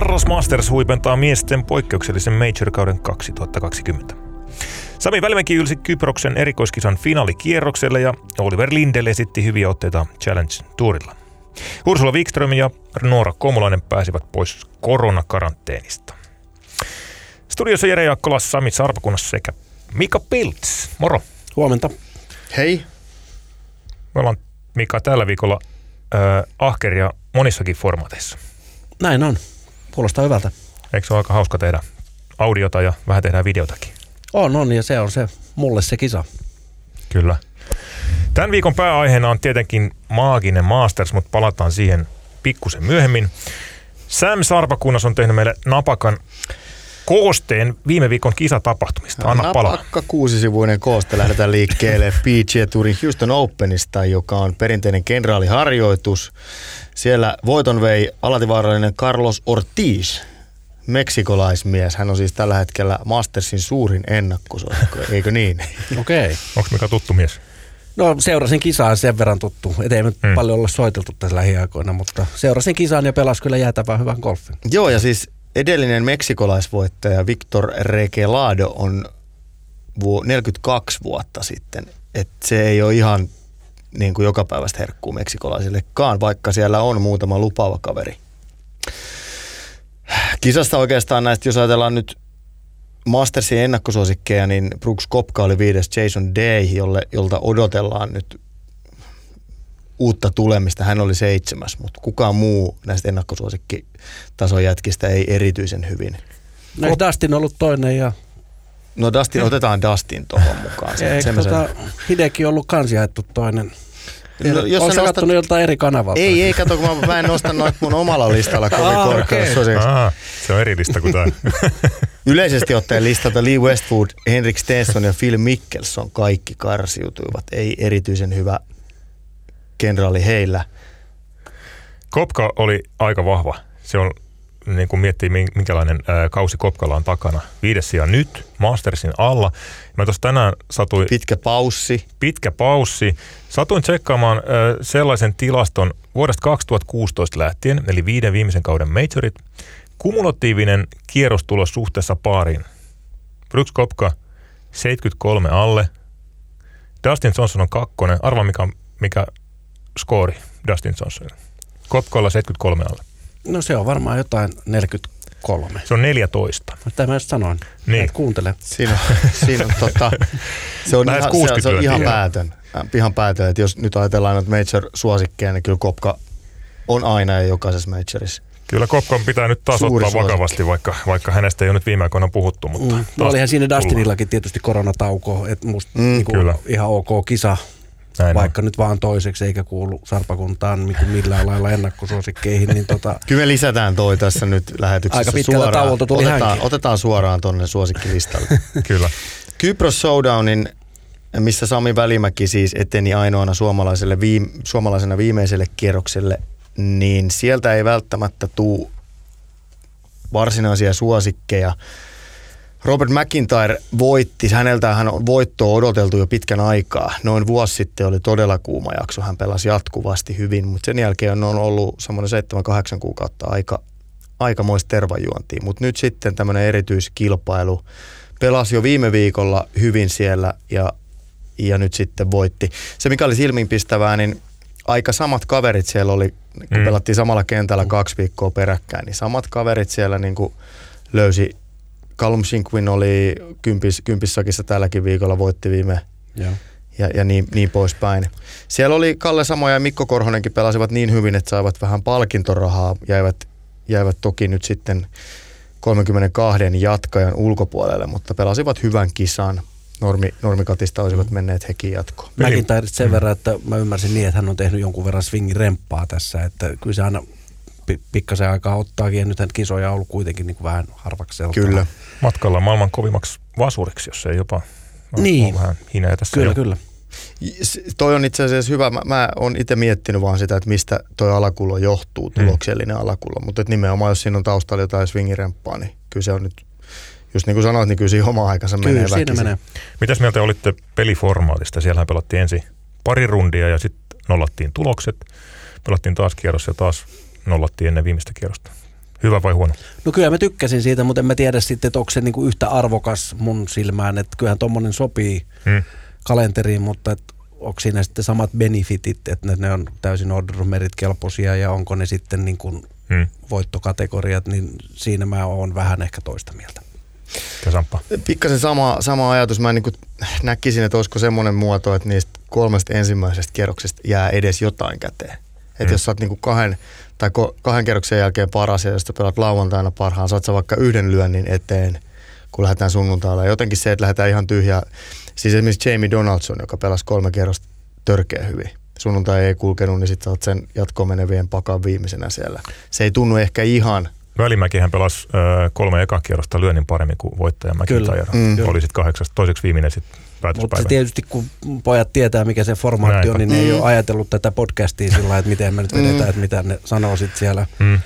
Arras Masters huipentaa miesten poikkeuksellisen Major-kauden 2020. Sami Välimäki ylsi Kyproksen erikoiskisan finaalikierrokselle ja Oliver Lindel esitti hyviä otteita Challenge Tourilla. Ursula Wikström ja Noora Komulainen pääsivät pois koronakaranteenista. Studiossa Jere Jaakkola, Sami Sarpakunnassa sekä Mika Pilts. Moro. Huomenta. Hei. Me ollaan Mika tällä viikolla äh, ahkeria monissakin formaateissa. Näin on. Kuulostaa hyvältä. Eikö se ole aika hauska tehdä audiota ja vähän tehdään videotakin? On, on ja se on se mulle se kisa. Kyllä. Tämän viikon pääaiheena on tietenkin maaginen Masters, mutta palataan siihen pikkusen myöhemmin. Sam Sarpakunnas on tehnyt meille napakan koosteen viime viikon kisatapahtumista. Anna palaa. Napakka kuusisivuinen kooste lähdetään liikkeelle PGA Tourin Houston Openista, joka on perinteinen kenraaliharjoitus. Siellä voiton vei alativaarallinen Carlos Ortiz, meksikolaismies. Hän on siis tällä hetkellä Mastersin suurin ennakkosuosikko, eikö niin? Okei. Okay. Onko mikä tuttu mies? No seurasin kisaan sen verran tuttu. Et ei nyt mm. paljon olla soiteltu tässä lähiaikoina, mutta seurasin kisaan ja pelasin kyllä jäätävän hyvän golfin. Joo, ja siis edellinen meksikolaisvoittaja Victor Regelado on 42 vuotta sitten. että se ei ole ihan niin kuin joka päivästä herkkuu meksikolaisillekaan, vaikka siellä on muutama lupaava kaveri. Kisasta oikeastaan näistä, jos ajatellaan nyt Mastersin ennakkosuosikkeja, niin Brooks Kopka oli viides Jason Day, jolle, jolta odotellaan nyt uutta tulemista. Hän oli seitsemäs, mutta kukaan muu näistä ennakkosuosikkitason jätkistä ei erityisen hyvin. No Kop- Dustin ollut toinen ja... No Dustin, otetaan Dustin tuohon mukaan. Sen, Eikö tota, Hideki ollut kans jaettu toinen? No, jos Oletko nostat... joltain eri kanavalta? Ei, ei, kato, kun mä, mä en nosta noita mun omalla listalla kovin ah. Okay. se on eri lista kuin tämä. Yleisesti ottaen listalta Lee Westwood, Henrik Stenson ja Phil Mickelson kaikki karsiutuivat. Ei erityisen hyvä kenraali heillä. Kopka oli aika vahva. Se on, niin kuin miettii minkälainen ää, kausi Kopkalla on takana. Viides sija nyt, Mastersin alla. Mä tuossa tänään satuin... Pitkä paussi. Pitkä paussi. Satuin tsekkaamaan ää, sellaisen tilaston vuodesta 2016 lähtien, eli viiden viimeisen kauden majorit. Kumulatiivinen kierrostulos suhteessa paariin. Brooks Kopka 73 alle. Dustin Johnson on kakkonen. Arva mikä, mikä skoori Dustin Johnsonille? Kopkolla 73 alle. No se on varmaan jotain 43. Se on 14. Mitä mä sanoin. Niin. Et kuuntele. Siinä on, siinä on tota, se on, ihan, se, se on ihan päätön. Ihan päätön, että jos nyt ajatellaan noita major-suosikkeja, niin kyllä Kopka on aina ja jokaisessa majorissa. Kyllä Kopkon pitää nyt taas Suuri ottaa suosikki. vakavasti, vaikka, vaikka hänestä ei ole nyt viime aikoina puhuttu. Mutta mm. no olihan siinä Dustinillakin tietysti koronatauko, että musta mm, niinku kyllä. ihan ok kisa näin vaikka on. nyt vaan toiseksi eikä kuulu sarpakuntaan niin millään lailla ennakkosuosikkeihin. Niin tota, Kyllä me lisätään toi tässä nyt lähetyksessä Aika pitkällä suoraan. tauolta tuli otetaan, otetaan suoraan tuonne suosikkilistalle. Kyllä. Kypros Showdownin, missä Sami Välimäki siis eteni ainoana suomalaiselle viime, suomalaisena viimeiselle kierrokselle, niin sieltä ei välttämättä tuu varsinaisia suosikkeja. Robert McIntyre voitti, häneltä hän on voittoa odoteltu jo pitkän aikaa. Noin vuosi sitten oli todella kuuma jakso, hän pelasi jatkuvasti hyvin, mutta sen jälkeen on ollut semmoinen 7-8 kuukautta aika, aikamoista tervajuontia. Mutta nyt sitten tämmöinen erityiskilpailu, pelasi jo viime viikolla hyvin siellä ja, ja nyt sitten voitti. Se mikä oli silmiinpistävää, niin aika samat kaverit siellä oli, kun mm. pelattiin samalla kentällä kaksi viikkoa peräkkäin, niin samat kaverit siellä niin kuin löysi Callum Shinkwin oli kympis, kympissäkissä tälläkin viikolla, voitti viime ja, ja, ja niin, niin poispäin. Siellä oli Kalle Samoja ja Mikko Korhonenkin pelasivat niin hyvin, että saivat vähän palkintorahaa, jäivät, jäivät toki nyt sitten 32 jatkajan ulkopuolelle, mutta pelasivat hyvän kisan. Normi, normikatista olisivat mm. menneet hekin jatkoon. Mäkin taidit sen mm. verran, että mä ymmärsin niin, että hän on tehnyt jonkun verran swingin remppaa tässä, että kyllä se aina pikkasen aikaa ottaakin ja nythän kisoja on ollut kuitenkin niin kuin vähän harvakselta. Kyllä matkalla maailman kovimmaksi vasuriksi, jos ei jopa niin. vähän hineä tässä Kyllä, jo. kyllä. Toi on itse asiassa hyvä. Mä, mä oon itse miettinyt vaan sitä, että mistä toi alakulo johtuu, mm. tuloksellinen mm. alakulo. Mutta nimenomaan, jos siinä on taustalla jotain swingiremppaa, niin kyllä se on nyt, just niin kuin sanoit, niin kyllä siinä oma aikansa kyllä, menee siinä menee. Mitäs mieltä olitte peliformaatista? Siellähän pelattiin ensin pari rundia ja sitten nollattiin tulokset. Pelattiin taas kierros ja taas nollattiin ennen viimeistä kierrosta. Hyvä vai huono? No kyllä mä tykkäsin siitä, mutta en mä tiedä sitten, että onko se niinku yhtä arvokas mun silmään. Että kyllähän tommonen sopii hmm. kalenteriin, mutta et onko siinä sitten samat benefitit, että ne on täysin order kelpoisia ja onko ne sitten niin kuin hmm. voittokategoriat, niin siinä mä oon vähän ehkä toista mieltä. Pikkasen sama, sama ajatus. Mä niin näkisin, että olisiko semmoinen muoto, että niistä kolmesta ensimmäisestä kerroksesta jää edes jotain käteen. Että hmm. jos sä oot niin kahden, tai kahden kerroksen jälkeen paras ja jos pelaat lauantaina parhaan, saat sä vaikka yhden lyönnin eteen, kun lähdetään sunnuntailla. Jotenkin se, että lähdetään ihan tyhjää. Siis esimerkiksi Jamie Donaldson, joka pelasi kolme kerrosta törkeä hyvin. Sunnuntai ei kulkenut, niin sitten oot sen jatkoon menevien pakan viimeisenä siellä. Se ei tunnu ehkä ihan Välimäkihän pelasi äh, kolme eka kierrosta lyönnin paremmin kuin voittaja McIntyre. Mm. Oli sitten kahdeksasta, toiseksi viimeinen sitten mutta tietysti kun pojat tietää, mikä se formaatti Näinpä. on, niin ne ei ole ajatellut tätä podcastia sillä että miten me nyt vedetään, mm. että mitä ne sanoo sitten siellä. Mm.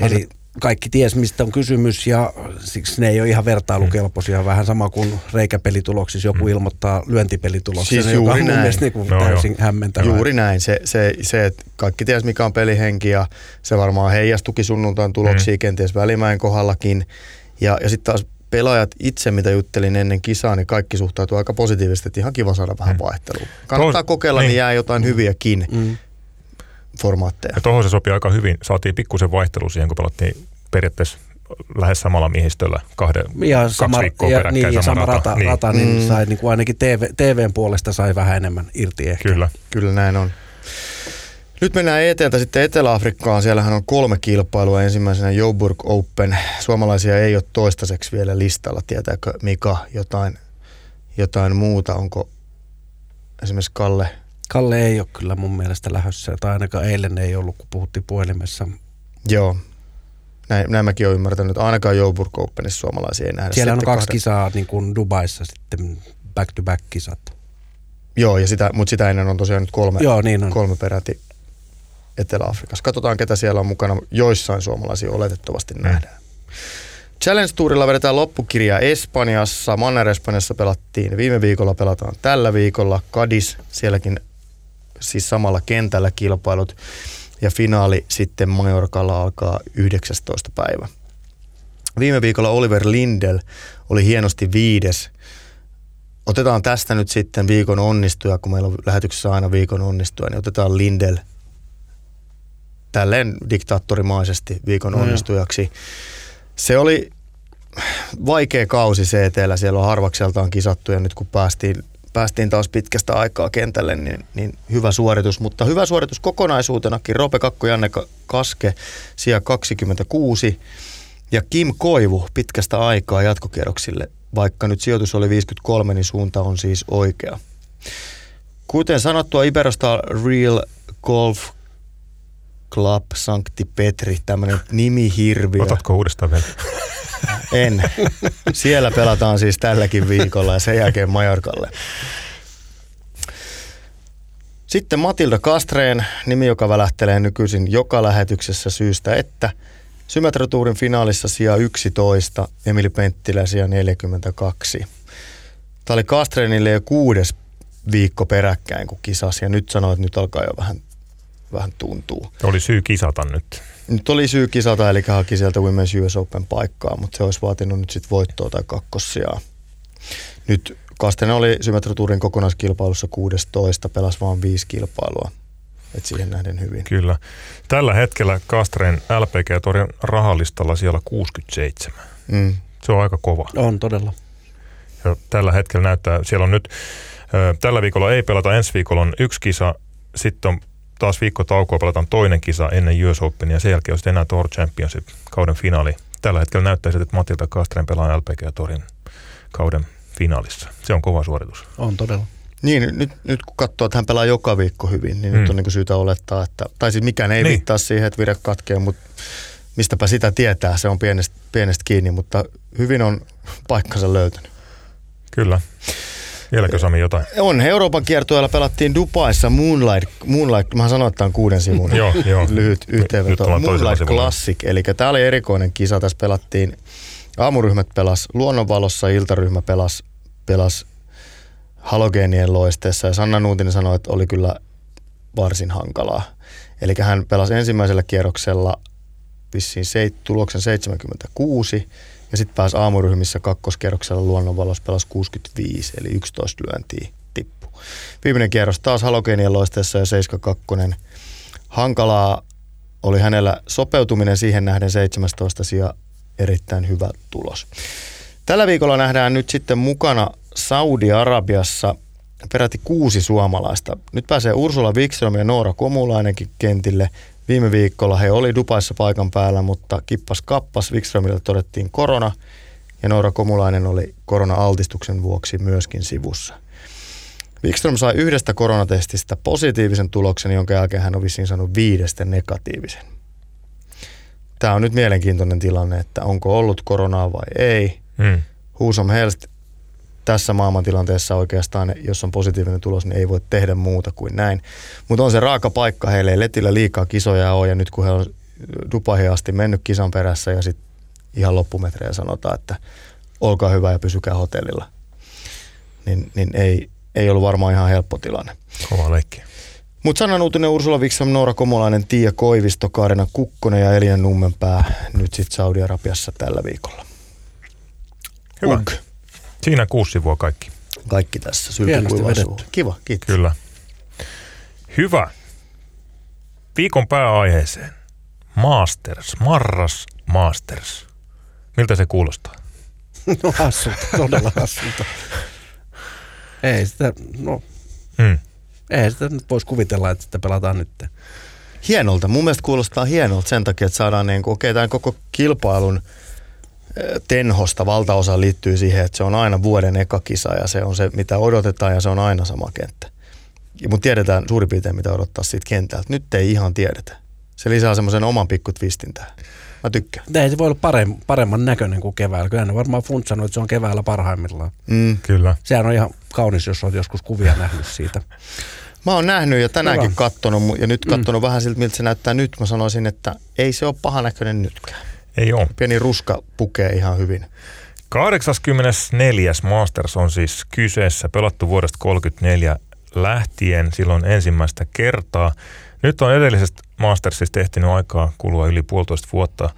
Eli kaikki ties, mistä on kysymys ja siksi ne ei ole ihan vertailukelpoisia. Mm. Vähän sama kuin reikäpelituloksissa joku mm. ilmoittaa lyöntipelituloksissa, siis joka on näin. niin kuin no, täysin jo. hämmentävää. Juuri näin. Se, se, se, että kaikki ties mikä on pelihenki ja se varmaan heijastuki sunnuntain tuloksia mm. kenties välimäen kohdallakin. Ja, ja sitten taas pelaajat itse, mitä juttelin ennen kisaa, niin kaikki suhtautuu aika positiivisesti, että ihan kiva saada vähän mm. vaihtelua. Kannattaa Tuo, kokeilla, niin. niin jää jotain hyviäkin. Mm formaatteja. Ja tuohon se sopii aika hyvin. Saatiin pikkusen vaihtelu siihen, kun pelattiin periaatteessa lähes samalla miehistöllä kahden, ja kaksi sama, viikkoa ja, peräkkäin niin, sama, sama rata, rata, niin. rata niin mm. sai niin kuin ainakin TV, TVn puolesta sai vähän enemmän irti ehkä. Kyllä. Kyllä näin on. Nyt mennään eteeltä sitten Etelä-Afrikkaan. Siellähän on kolme kilpailua. Ensimmäisenä Joburg Open. Suomalaisia ei ole toistaiseksi vielä listalla. Tietääkö Mika jotain, jotain muuta? Onko esimerkiksi Kalle Kalle ei ole kyllä mun mielestä lähdössä, tai ainakaan eilen ei ollut, kun puhuttiin puhelimessa. Joo, näin, näin mäkin olen ymmärtänyt. Ainakaan Joburg Openissa suomalaisia ei nähdä. Siellä on kaksi kahden. kisaa niin kuin Dubaissa sitten back-to-back-kisat. Joo, ja sitä, mutta sitä ennen on tosiaan nyt kolme, Joo, niin on. kolme peräti Etelä-Afrikassa. Katsotaan, ketä siellä on mukana. Joissain suomalaisia oletettavasti mm. nähdään. Challenge Tourilla vedetään loppukirjaa Espanjassa. Manner-Espanjassa pelattiin. Viime viikolla pelataan tällä viikolla. Kadis, sielläkin siis samalla kentällä kilpailut. Ja finaali sitten Majorkalla alkaa 19. päivä. Viime viikolla Oliver Lindel oli hienosti viides. Otetaan tästä nyt sitten viikon onnistuja, kun meillä on lähetyksessä aina viikon onnistuja, niin otetaan Lindel tälleen diktaattorimaisesti viikon no onnistujaksi. Se oli vaikea kausi CTllä, siellä on harvakseltaan kisattu ja nyt kun päästiin päästiin taas pitkästä aikaa kentälle, niin, niin hyvä suoritus. Mutta hyvä suoritus kokonaisuutenakin. Rope Kakko Janne Kaske, sija 26 ja Kim Koivu pitkästä aikaa jatkokierroksille. Vaikka nyt sijoitus oli 53, niin suunta on siis oikea. Kuten sanottua, Iberosta Real Golf Club Sankti Petri, tämmöinen nimihirviö. Otatko uudestaan vielä? En. Siellä pelataan siis tälläkin viikolla ja sen jälkeen Majorkalle. Sitten Matilda Kastreen, nimi joka välähtelee nykyisin joka lähetyksessä syystä, että Symmetratuurin finaalissa sija 11, Emili Penttilä sija 42. Tämä oli Kastreenille jo kuudes viikko peräkkäin, kun kisasi ja nyt sanoi, että nyt alkaa jo vähän, vähän tuntuu. Oli syy kisata nyt. Nyt oli syy kisata, eli haki sieltä Women's US Open paikkaa, mutta se olisi vaatinut nyt sitten voittoa tai kakkosia. Nyt Kasten oli Symmetratuurin kokonaiskilpailussa 16, pelasi vain viisi kilpailua. Et siihen nähden hyvin. Kyllä. Tällä hetkellä Kastreen LPG-torin rahallistalla siellä 67. Mm. Se on aika kova. On todella. Ja tällä hetkellä näyttää, siellä on nyt, tällä viikolla ei pelata, ensi viikolla on yksi kisa, sitten on taas viikko taukoa, pelataan toinen kisa ennen US Open ja sen jälkeen on sitten enää Tour Championship kauden finaali. Tällä hetkellä näyttää että Matilda Kastren pelaa LPG-torin kauden finaalissa. Se on kova suoritus. On todella. Niin, nyt, nyt kun katsoo, että hän pelaa joka viikko hyvin, niin mm. nyt on niin syytä olettaa, että, tai siis mikään ei niin. viittaa siihen, että vire katkee, mutta mistäpä sitä tietää, se on pienestä, pienestä kiinni, mutta hyvin on paikkansa löytänyt. Kyllä. Vieläkö Sami jotain? On. Euroopan kiertueella pelattiin Dubaissa Moonlight, Moonlight mä sanoin, että on kuuden sivun joo, joo. lyhyt yhteenveto. Moonlight Classic, eli tämä oli erikoinen kisa. Tässä pelattiin, aamuryhmät pelas luonnonvalossa, iltaryhmä pelas, pelas halogeenien loisteessa ja Sanna Nuutinen sanoi, että oli kyllä varsin hankalaa. Eli hän pelasi ensimmäisellä kierroksella vissiin se, tuloksen 76 ja sitten pääsi aamuryhmissä kakkoskerroksella luonnonvalos pelasi 65 eli 11 lyöntiä tippu. Viimeinen kierros taas halogeenien loisteessa ja 72. Hankalaa oli hänellä sopeutuminen siihen nähden 17 sija erittäin hyvä tulos. Tällä viikolla nähdään nyt sitten mukana Saudi-Arabiassa peräti kuusi suomalaista. Nyt pääsee Ursula Wikström ja Noora Komulainenkin kentille. Viime viikolla he oli Dubaissa paikan päällä, mutta kippas kappas. Wikströmille todettiin korona ja Noora Komulainen oli korona-altistuksen vuoksi myöskin sivussa. Wikström sai yhdestä koronatestistä positiivisen tuloksen, jonka jälkeen hän on vissiin saanut viidestä negatiivisen. Tämä on nyt mielenkiintoinen tilanne, että onko ollut koronaa vai ei. Hmm. Huusom Helst tässä maailmantilanteessa oikeastaan, jos on positiivinen tulos, niin ei voi tehdä muuta kuin näin. Mutta on se raaka paikka heille, ei Letillä liikaa kisoja ole ja nyt kun he on Dubaihin asti mennyt kisan perässä ja sitten ihan loppumetrejä sanotaan, että olkaa hyvä ja pysykää hotellilla, niin, niin ei, ei ollut varmaan ihan helppo tilanne. Kova leikki. Mutta sanan uutinen Ursula Viksam, Noora Komolainen, Tiia Koivisto, Kaarina Kukkonen ja Elian Nummenpää nyt sitten Saudi-Arabiassa tällä viikolla. Hyvä. Ug. Siinä kuusi sivua kaikki. Kaikki tässä. Sylky Kiva, kiitos. Kyllä. Hyvä. Viikon pääaiheeseen. Masters, Marras Masters. Miltä se kuulostaa? No hassulta, todella hassulta. Ei sitä, no, hmm. ei sitä nyt voisi kuvitella, että sitä pelataan nyt. Hienolta. Mun mielestä kuulostaa hienolta sen takia, että saadaan niin kuin, okei, okay, tämän koko kilpailun – tenhosta valtaosa liittyy siihen, että se on aina vuoden eka kisa ja se on se, mitä odotetaan ja se on aina sama kenttä. Mutta tiedetään suurin piirtein, mitä odottaa siitä kentältä. Nyt ei ihan tiedetä. Se lisää semmoisen oman pikku twistin tähän. Mä tykkään. Ei se voi olla parem, paremman näköinen kuin keväällä. Kyllä ne varmaan funtsannut, että se on keväällä parhaimmillaan. Mm. Kyllä. Sehän on ihan kaunis, jos olet joskus kuvia nähnyt siitä. Mä oon nähnyt ja tänäänkin Hyvä. kattonut ja nyt kattonut mm. vähän siltä, miltä se näyttää nyt. Mä sanoisin, että ei se ole paha näköinen nytkään. Ei ole. Pieni ruska pukee ihan hyvin. 84. Masters on siis kyseessä, pelattu vuodesta 34 lähtien silloin ensimmäistä kertaa. Nyt on edellisestä Mastersista tehty aikaa kulua yli puolitoista vuotta.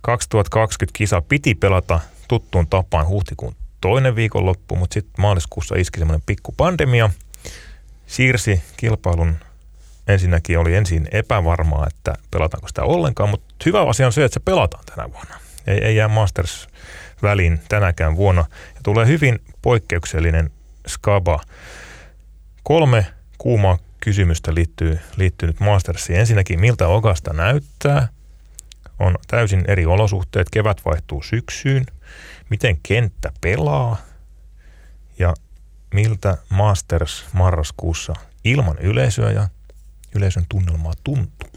2020 kisa piti pelata tuttuun tapaan huhtikuun toinen viikonloppu, mutta sitten maaliskuussa iski semmoinen pikku pandemia. Siirsi kilpailun ensinnäkin oli ensin epävarmaa, että pelataanko sitä ollenkaan, mutta hyvä asia on se, että se pelataan tänä vuonna. Ei, ei jää Masters väliin tänäkään vuonna. Ja tulee hyvin poikkeuksellinen skaba. Kolme kuumaa kysymystä liittyy, liittyy nyt Mastersiin. Ensinnäkin, miltä Ogasta näyttää? On täysin eri olosuhteet. Kevät vaihtuu syksyyn. Miten kenttä pelaa? Ja miltä Masters marraskuussa ilman yleisöä ja yleisön tunnelmaa tuntuu?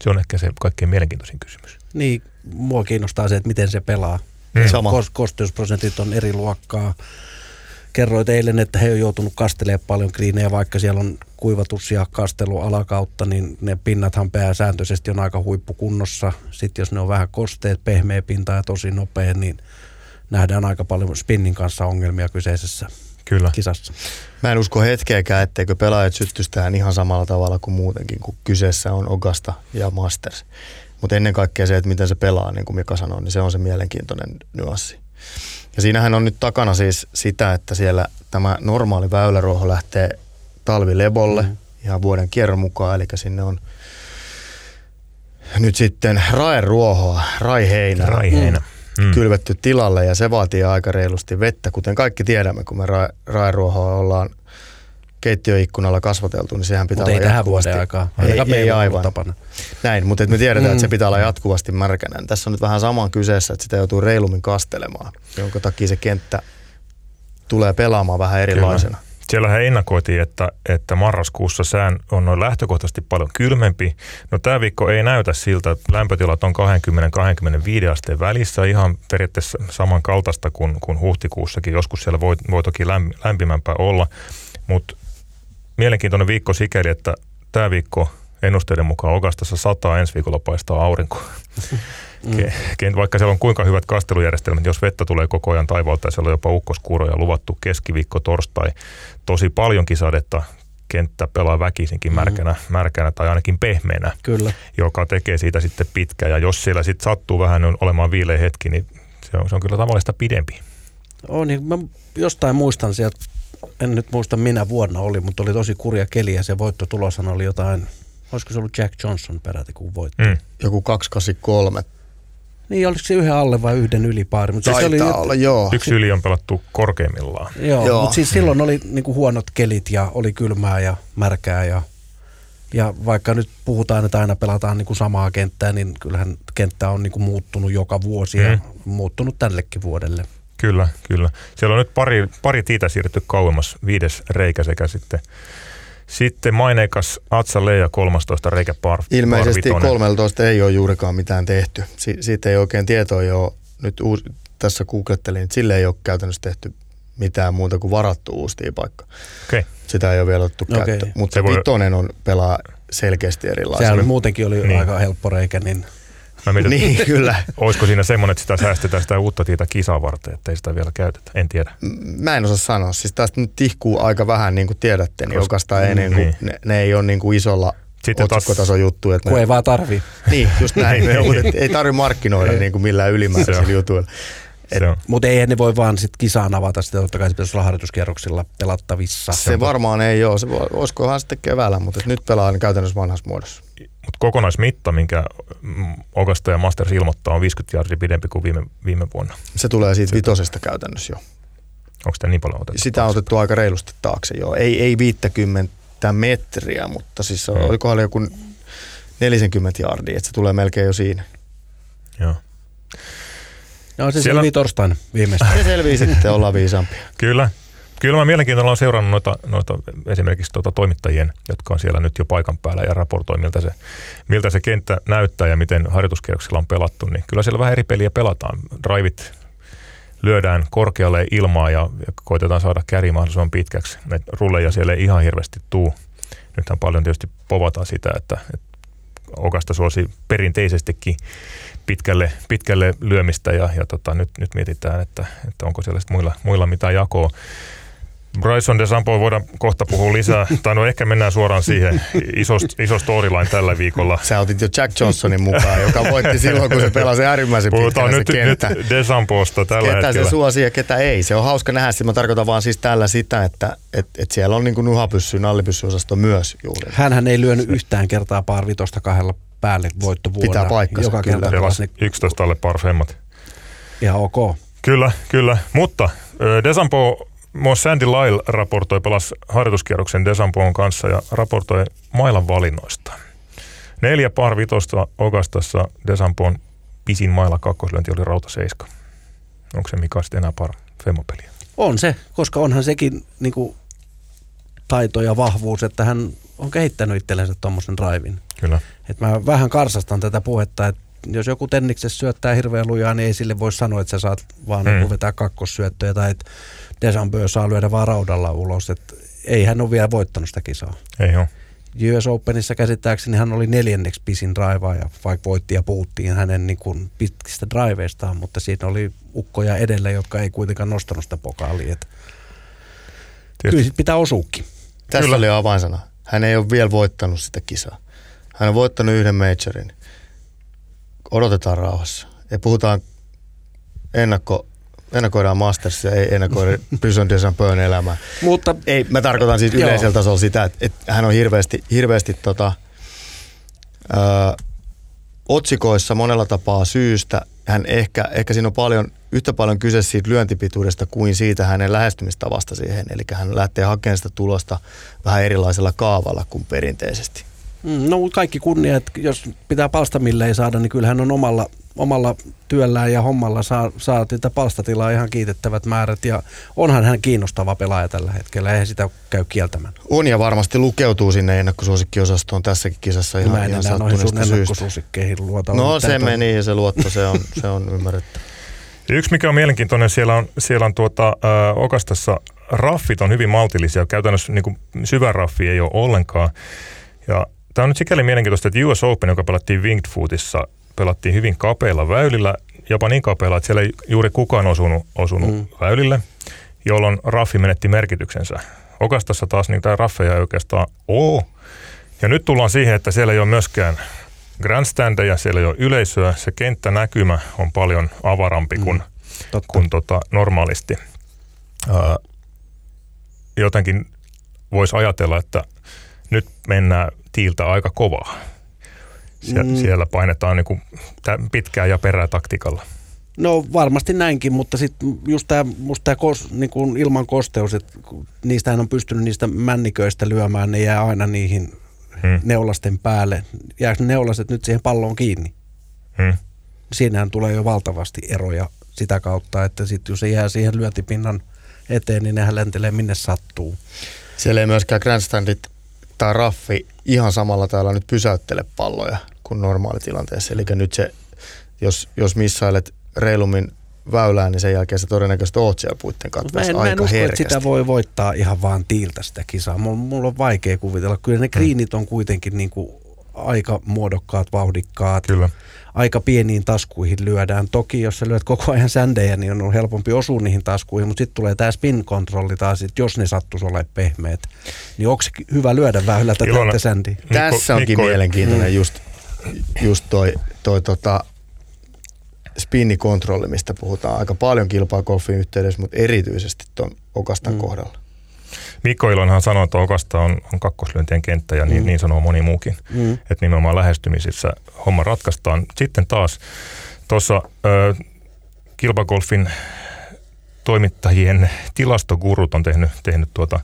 Se on ehkä se kaikkein mielenkiintoisin kysymys. Niin, mua kiinnostaa se, että miten se pelaa. Mm. Sama. Kosteusprosentit on eri luokkaa. Kerroit eilen, että he on joutunut kastelemaan paljon kriinejä, vaikka siellä on kuivatus ja kastelu alakautta, niin ne pinnathan pääsääntöisesti on aika huippukunnossa. Sitten jos ne on vähän kosteet, pehmeä pinta ja tosi nopea, niin nähdään aika paljon spinnin kanssa ongelmia kyseisessä Kyllä. kisassa. Mä en usko hetkeäkään, etteikö pelaajat syttyisi tähän ihan samalla tavalla kuin muutenkin, kun kyseessä on Ogasta ja Masters. Mutta ennen kaikkea se, että miten se pelaa, niin kuin Mika sanoi, niin se on se mielenkiintoinen nyanssi. Ja siinähän on nyt takana siis sitä, että siellä tämä normaali väyläruoho lähtee talvilebolle mm. ihan vuoden kierron mukaan, eli sinne on nyt sitten raeruohoa, raiheinä. Raiheinä. Mm mm. kylvetty tilalle ja se vaatii aika reilusti vettä, kuten kaikki tiedämme, kun me ra- raeruohoa ollaan keittiöikkunalla kasvateltu, niin sehän pitää Mut olla ei tähän vuoteen aikaa. Ei, ei aivan. Tapana. Näin, mutta me tiedetään, mm. että se mm. pitää olla jatkuvasti märkänä. Tässä on nyt vähän saman kyseessä, että sitä joutuu reilummin kastelemaan, jonka takia se kenttä tulee pelaamaan vähän erilaisena. Kyllä. Siellähän ennakoitiin, että, että marraskuussa sään on noin lähtökohtaisesti paljon kylmempi. No tämä viikko ei näytä siltä, että lämpötilat on 20-25 asteen välissä ihan periaatteessa samankaltaista kuin, kuin huhtikuussakin. Joskus siellä voi, voi toki lämpimämpää olla, mutta mielenkiintoinen viikko sikäli, että tämä viikko ennusteiden mukaan Ogastassa sataa, ensi viikolla paistaa aurinko. Mm. Vaikka siellä on kuinka hyvät kastelujärjestelmät, jos vettä tulee koko ajan taivaalta ja siellä on jopa ukkoskuuroja luvattu keskiviikko, torstai, tosi paljonkin sadetta kenttä pelaa väkisinkin mm-hmm. märkänä, mm. märkänä tai ainakin pehmeänä, Kyllä. joka tekee siitä sitten pitkä. Ja jos siellä sitten sattuu vähän olemaan viileä hetki, niin se on, se on kyllä tavallista pidempi. On, niin mä jostain muistan sieltä, en nyt muista minä vuonna oli, mutta oli tosi kurja keli ja se voittotuloshan oli jotain, olisiko se ollut Jack Johnson peräti, kun voitti. Mm. Joku 283 niin, oliko se yhden alle vai yhden ylipaari? Mutta siis oli, olla, joo. Yksi yli on pelattu korkeimmillaan. Joo, joo. mutta siis silloin oli niinku huonot kelit ja oli kylmää ja märkää ja, ja vaikka nyt puhutaan, että aina pelataan niinku samaa kenttää, niin kyllähän kenttä on niinku muuttunut joka vuosi mm. ja muuttunut tällekin vuodelle. Kyllä, kyllä. Siellä on nyt pari, pari tiitä siirretty kauemmas, viides reikä sekä sitten sitten maineikas Atsa Leija 13 reikä par, Ilmeisesti par 13 ei ole juurikaan mitään tehty. Si- siitä ei oikein tietoa jo. Nyt uus, tässä googlettelin, että sille ei ole käytännössä tehty mitään muuta kuin varattu uusi paikka. Okay. Sitä ei ole vielä otettu okay. käyttöön. Mutta se voi... on pelaa selkeästi erilaisia. Sehän muutenkin oli niin. aika helppo reikä, niin Mä mietin, niin, kyllä. Olisiko siinä semmoinen, että sitä säästetään sitä uutta tietä kisaa varten, että ei sitä vielä käytetä? En tiedä. Mä en osaa sanoa. Siis tästä nyt tihkuu aika vähän, niin kuin tiedätte, niin oikeastaan ei, niin kuin, niin. ne, ne ei ole niin kuin isolla sitten taas, juttu. Että kun ne, ei vaan tarvi. Niin, just näin. mutta ei tarvi markkinoida niin kuin millään ylimääräisillä jutuilla. Mutta ei ne voi vaan sit kisaan avata sitä, totta kai se pitäisi olla harjoituskierroksilla pelattavissa. Se, varmaan ei ole, se voi, olisikohan sitten keväällä, mutta nyt pelaa niin käytännössä vanhassa muodossa. Mutta kokonaismitta, minkä Augusta ja Masters ilmoittaa, on 50 jardia pidempi kuin viime, viime vuonna. Se tulee siitä vitosesta käytännössä jo. Onko sitä niin paljon otettu? Sitä on otettu aika reilusti taakse jo. Ei, ei 50 metriä, mutta siis hmm. olikohan joku 40 jardia, että se tulee melkein jo siinä. Joo. No se Siellä... selvii torstaina viimeistään. Se selvii sitten, ollaan viisaampia. Kyllä. Kyllä mä mielenkiintoilla on seurannut noita, noita esimerkiksi tuota toimittajien, jotka on siellä nyt jo paikan päällä ja raportoi, miltä se, miltä se kenttä näyttää ja miten harjoituskierroksilla on pelattu. Niin kyllä siellä vähän eri peliä pelataan. Drivit lyödään korkealle ilmaa ja, ja koitetaan saada käri mahdollisimman pitkäksi. Näitä rulleja siellä ei ihan hirveästi tuu. Nythän paljon tietysti povataan sitä, että, että Okasta suosi perinteisestikin pitkälle, pitkälle lyömistä ja, ja tota, nyt, nyt mietitään, että, että onko siellä muilla, muilla mitään jakoa. Bryson DeSampo voidaan kohta puhua lisää, tai no ehkä mennään suoraan siihen iso, iso storyline tällä viikolla. Sä otit jo Jack Johnsonin mukaan, joka voitti silloin, kun se pelasi äärimmäisen Puhutaan nyt, nyt DeSamposta tällä ketä hetkellä. Ketä se suosi ja ketä ei. Se on hauska nähdä, mä tarkoitan vaan siis tällä sitä, että et, et siellä on niin kuin nuhapyssy, nallipyssyosasto myös juuri. Hänhän ei lyönyt yhtään kertaa par vitosta kahdella päälle voittovuonna. Pitää paikkansa. Joka kerta pelasi 11 alle par femmat. Ihan ok. Kyllä, kyllä. Mutta Desampo Myös Sandy Lyle raportoi pelas harjoituskierroksen Desampoon kanssa ja raportoi mailan valinnoista. Neljä par vitosta Ogastassa Desampoon pisin maila kakkoslönti oli rauta seiska. Onko se Mika sitten enää par femmopeliä? On se, koska onhan sekin niin kuin, taito ja vahvuus, että hän on kehittänyt itsellensä tuommoisen drivin. Kyllä. Et mä vähän karsastan tätä puhetta, että jos joku tenniksessä syöttää hirveän lujaa, niin ei sille voi sanoa, että sä saat vaan mm. Niin vetää kakkossyöttöjä tai että Desambö saa lyödä vaan raudalla ulos. Että ei hän ole vielä voittanut sitä kisaa. Ei ole. US Openissa käsittääkseni hän oli neljänneksi pisin ja vaikka voitti ja puhuttiin hänen niin kuin pitkistä driveistaan, mutta siinä oli ukkoja edellä, jotka ei kuitenkaan nostanut sitä pokaalia. Että kyllä sit pitää osuukin. Tässä kyllä. oli avainsana. Hän ei ole vielä voittanut sitä kisaa. Hän on voittanut yhden majorin. Odotetaan rauhassa. Ja puhutaan ennakko ennakoidaan Mastersia, ei ennakoida Bryson DeChambeau'n elämää. Mutta, ei, mä tarkoitan siis yleisellä tasolla sitä, että, että hän on hirveästi, hirveästi tota, ö, otsikoissa monella tapaa syystä. Hän ehkä, ehkä siinä on paljon, yhtä paljon kyse siitä lyöntipituudesta kuin siitä hänen lähestymistavasta siihen. Eli hän lähtee hakemaan sitä tulosta vähän erilaisella kaavalla kuin perinteisesti. Mm, no kaikki kunnia, että jos pitää palstamille ei saada, niin kyllähän on omalla omalla työllään ja hommalla saa, saa tätä palstatilaa ihan kiitettävät määrät ja onhan hän kiinnostava pelaaja tällä hetkellä, eihän sitä käy kieltämään. On ja varmasti lukeutuu sinne ennakkosuosikkiosastoon tässäkin kisassa ihan, Mä en ihan noihin sun ennakkosuosikkeihin luota. No se meni ja se luotto, se on, se on ymmärretty. Yksi mikä on mielenkiintoinen, siellä on, siellä on tuota, äh, Okastassa raffit on hyvin maltillisia, käytännössä niin kuin syvä raffi ei ole ollenkaan. Ja Tämä on nyt sikäli mielenkiintoista, että US Open, joka pelattiin Winged Footissa, pelattiin hyvin kapeilla väylillä, jopa niin kapeilla, että siellä ei juuri kukaan osunut, osunut mm. väylille, jolloin raffi menetti merkityksensä. Okastassa taas niitä raffeja ei oikeastaan ole. Ja nyt tullaan siihen, että siellä ei ole myöskään grandstandeja, siellä ei ole yleisöä. Se kenttänäkymä on paljon avarampi kuin, mm, kuin tota, normaalisti. Ää, jotenkin voisi ajatella, että nyt mennään tiiltä aika kovaa. Sie- mm. Siellä painetaan niin kuin pitkää ja perää taktiikalla. No varmasti näinkin, mutta sitten just tämä, tämä kos, niin ilman kosteus, että niistähän on pystynyt niistä männiköistä lyömään, ne jää aina niihin hmm. neulasten päälle. Jääkö ne neulaset nyt siihen palloon kiinni? Hmm. Siinähän tulee jo valtavasti eroja sitä kautta, että sitten jos se jää siihen lyöntipinnan eteen, niin nehän lentelee minne sattuu. Siellä ei myöskään grandstandit tai raffi ihan samalla täällä nyt pysäyttele palloja kuin normaalitilanteessa. Eli nyt se, jos, jos missailet reilummin väylään, niin sen jälkeen se todennäköisesti oot siellä puitten katveessa aika mä en usko, että sitä voi voittaa ihan vaan tiiltä sitä kisaa. Mulla, mulla on vaikea kuvitella. Kyllä ne kriinit on kuitenkin niin kuin aika muodokkaat, vauhdikkaat. Kyllä. Aika pieniin taskuihin lyödään. Toki jos sä lyöt koko ajan sändejä, niin on helpompi osua niihin taskuihin, mutta sitten tulee tämä spin-kontrolli taas, että jos ne sattuisi olemaan pehmeät, niin onko hyvä lyödä väylältä tätä sändiä? Tässä onkin Mikko, mielenkiintoinen mm. just, just toi, toi tota, spinnikontrolli, mistä puhutaan aika paljon kilpaa golfin yhteydessä, mutta erityisesti tuon Okastan mm. kohdalla. Mikko Ilonhan sanoi, että Okasta on, on kakkoslyöntien kenttä ja niin, mm. niin sanoo moni muukin. Mm. Että nimenomaan lähestymisissä homma ratkaistaan. Sitten taas tuossa kilpagolfin toimittajien tilastogurut on tehnyt, tehnyt tuota,